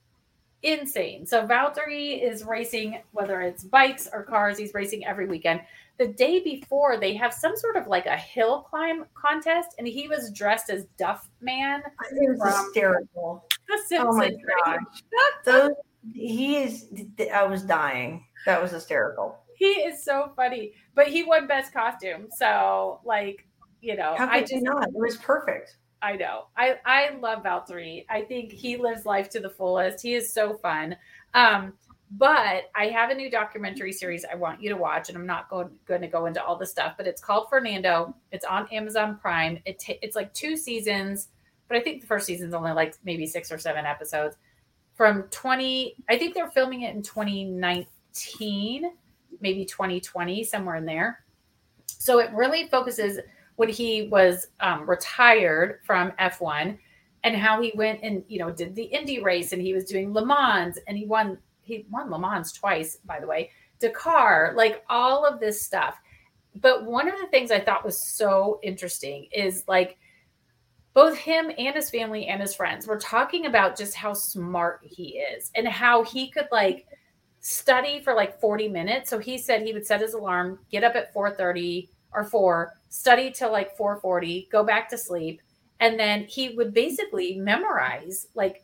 insane. So Valtteri is racing, whether it's bikes or cars, he's racing every weekend. The day before, they have some sort of like a hill climb contest, and he was dressed as Duff Man.
It was
From-
hysterical.
The
Oh my
Simpsons,
gosh. Those, he is, I was dying. That was hysterical.
He is so funny, but he won best costume. So, like, you know, I just
not? It was perfect.
I know. I I love Valtteri. I think he lives life to the fullest. He is so fun. Um, but I have a new documentary series I want you to watch, and I'm not going going to go into all the stuff, but it's called Fernando. It's on Amazon Prime. It ta- it's like two seasons, but I think the first season's only like maybe six or seven episodes. From 20, I think they're filming it in 2019, maybe 2020, somewhere in there. So it really focuses when he was um, retired from F1 and how he went and you know did the Indy race and he was doing Le Mans and he won he won Le Mans twice by the way Dakar like all of this stuff. But one of the things I thought was so interesting is like both him and his family and his friends were talking about just how smart he is and how he could like study for like 40 minutes. So he said he would set his alarm get up at 4:30 or 4 study till like 4:40 go back to sleep and then he would basically memorize like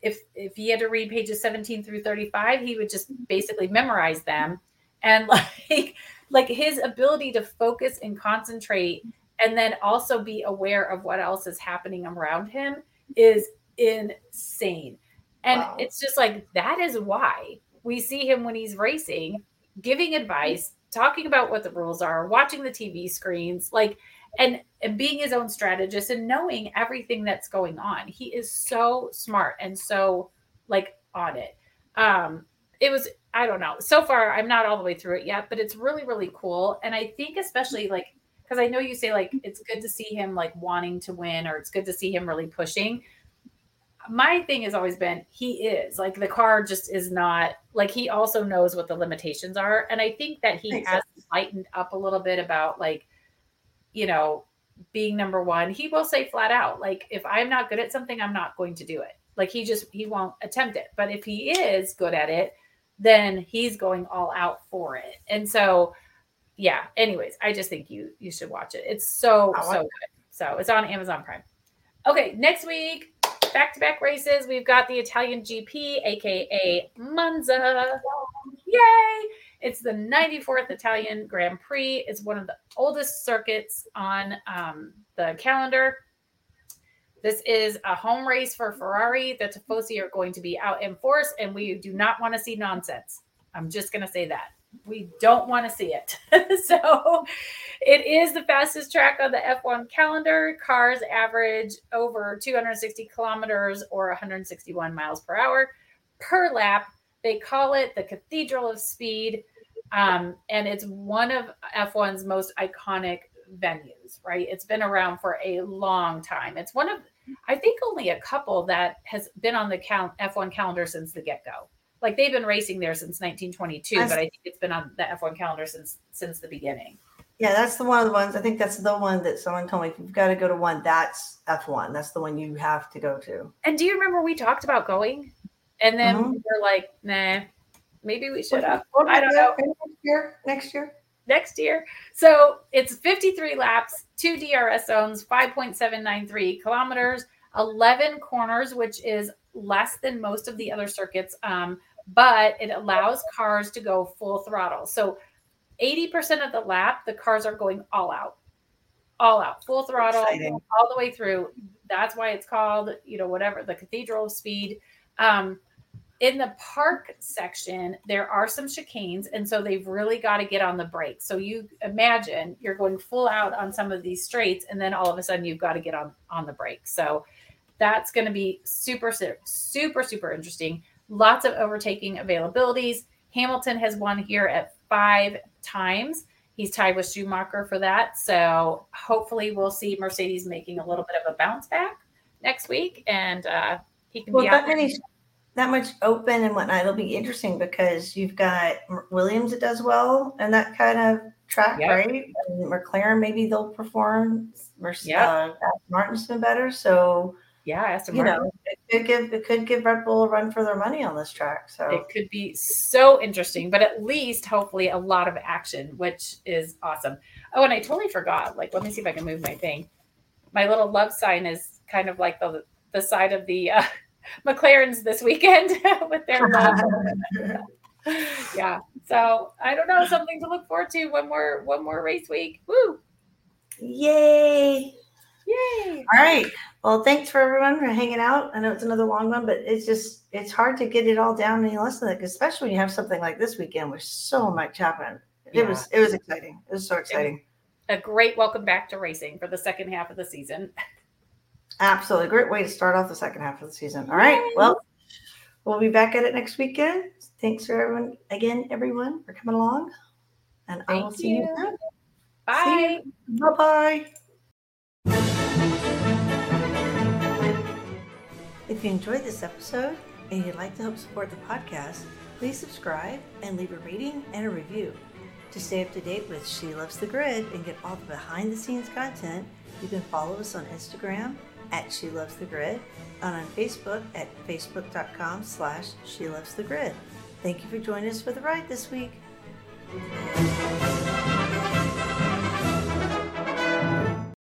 if if he had to read pages 17 through 35 he would just mm-hmm. basically memorize them. And like like his ability to focus and concentrate and then also be aware of what else is happening around him is insane. And
Wow.
it's just like that is why we see him when he's racing giving advice talking about what the rules are watching the tv screens like and and being his own strategist and knowing everything that's going on. He is so smart and so like on it. Um it was i don't know. So far i'm not all the way through it yet but it's really really cool. And i think especially like because i know you say like it's good to see him like wanting to win or it's good to see him really pushing my thing has always been he is like the car just is not like he also knows what the limitations are and i think that he has lightened up a little bit about like you know being number one. He will say flat out like if i'm not good at something i'm not going to do it. Like he just he won't attempt it. But if he is good at it then he's going all out for it. And so yeah anyways i just think you you should watch it. It's so so good. So it's on amazon prime. Okay next week back to back races. We've got the Italian GP, aka Monza. Yay! It's the 94th Italian Grand Prix. It's one of the oldest circuits on um, the calendar. This is a home race for Ferrari. The Tifosi are going to be out in force, and we do not want to see nonsense. I'm just going to say that. We don't want to see it. so it is the fastest track on the F1 calendar. Cars average over 260 kilometers or 161 miles per hour per lap. They call it the Cathedral of Speed. Um, and it's one of F1's most iconic venues, right? It's been around for a long time. It's one of, I think, only a couple that has been on the count F1 calendar since the get go like they've been racing there since 1922
I've-
but i think it's been on the f1 calendar since since the beginning
Yeah, that's the one of the ones. I think that's the one that someone told me. If you've got to go to one, that's F1. That's the one you have to go to.
and do you remember we talked about going and then
Mhm.
we're like nah maybe we should have
What
I don't know.
Next year. Next year.
next year so it's 53 laps two drs zones 5.793 kilometers 11 corners which is less than most of the other circuits um, but it allows cars to go full throttle so 80% of the lap the cars are going all out all out full throttle
Exciting.
all the way through that's why it's called you know whatever the cathedral of speed um in the park section, there are some chicanes, and so they've really got to get on the brakes. So you imagine you're going full out on some of these straights, and then all of a sudden you've got to get on on the brakes. So that's going to be super, super, super interesting. Lots of overtaking availabilities. Hamilton has won here at five times. He's tied with Schumacher for that. So hopefully we'll see Mercedes making a little bit of a bounce back next week, and uh, he can well, be out. Many,
that much open and whatnot. It'll be interesting because you've got Williams that does well and that kind of track, yep. right? And McLaren maybe they'll perform. Yeah, uh, Martin's been better, so
yeah,
Aston you know, it could give it could give Red Bull a run for their money on this track. So
it could be so interesting, but at least hopefully a lot of action, which is awesome. Oh, and I totally forgot. Like, let me see if I can move my thing. My little love sign is kind of like the the side of the uh, McLarens this weekend with their love. yeah. So I don't know, something to look forward to. One more one more race week. Woo!
Yay!
Yay!
All right. Well, thanks for everyone for hanging out. I know it's another long one, but it's just it's hard to get it all down and listen to it, especially when you have something like this weekend with so much happening. It yeah. was it was exciting. It was so exciting.
A great welcome back to racing for the second half of the season.
Absolutely. Great way to start off the second half of the season. All right. Well, we'll be back at it next weekend. Thanks for everyone again, everyone, for coming along. And Thank I will see you. you
then. Bye.
Bye bye. If you enjoyed this episode and you'd like to help support the podcast, please subscribe and leave a rating and a review. To stay up to date with She Loves the Grid and get all the behind the scenes content, you can follow us on Instagram at She Loves the Grid and on Facebook at facebook.com slash She Loves the Grid. Thank you for joining us for the ride this week.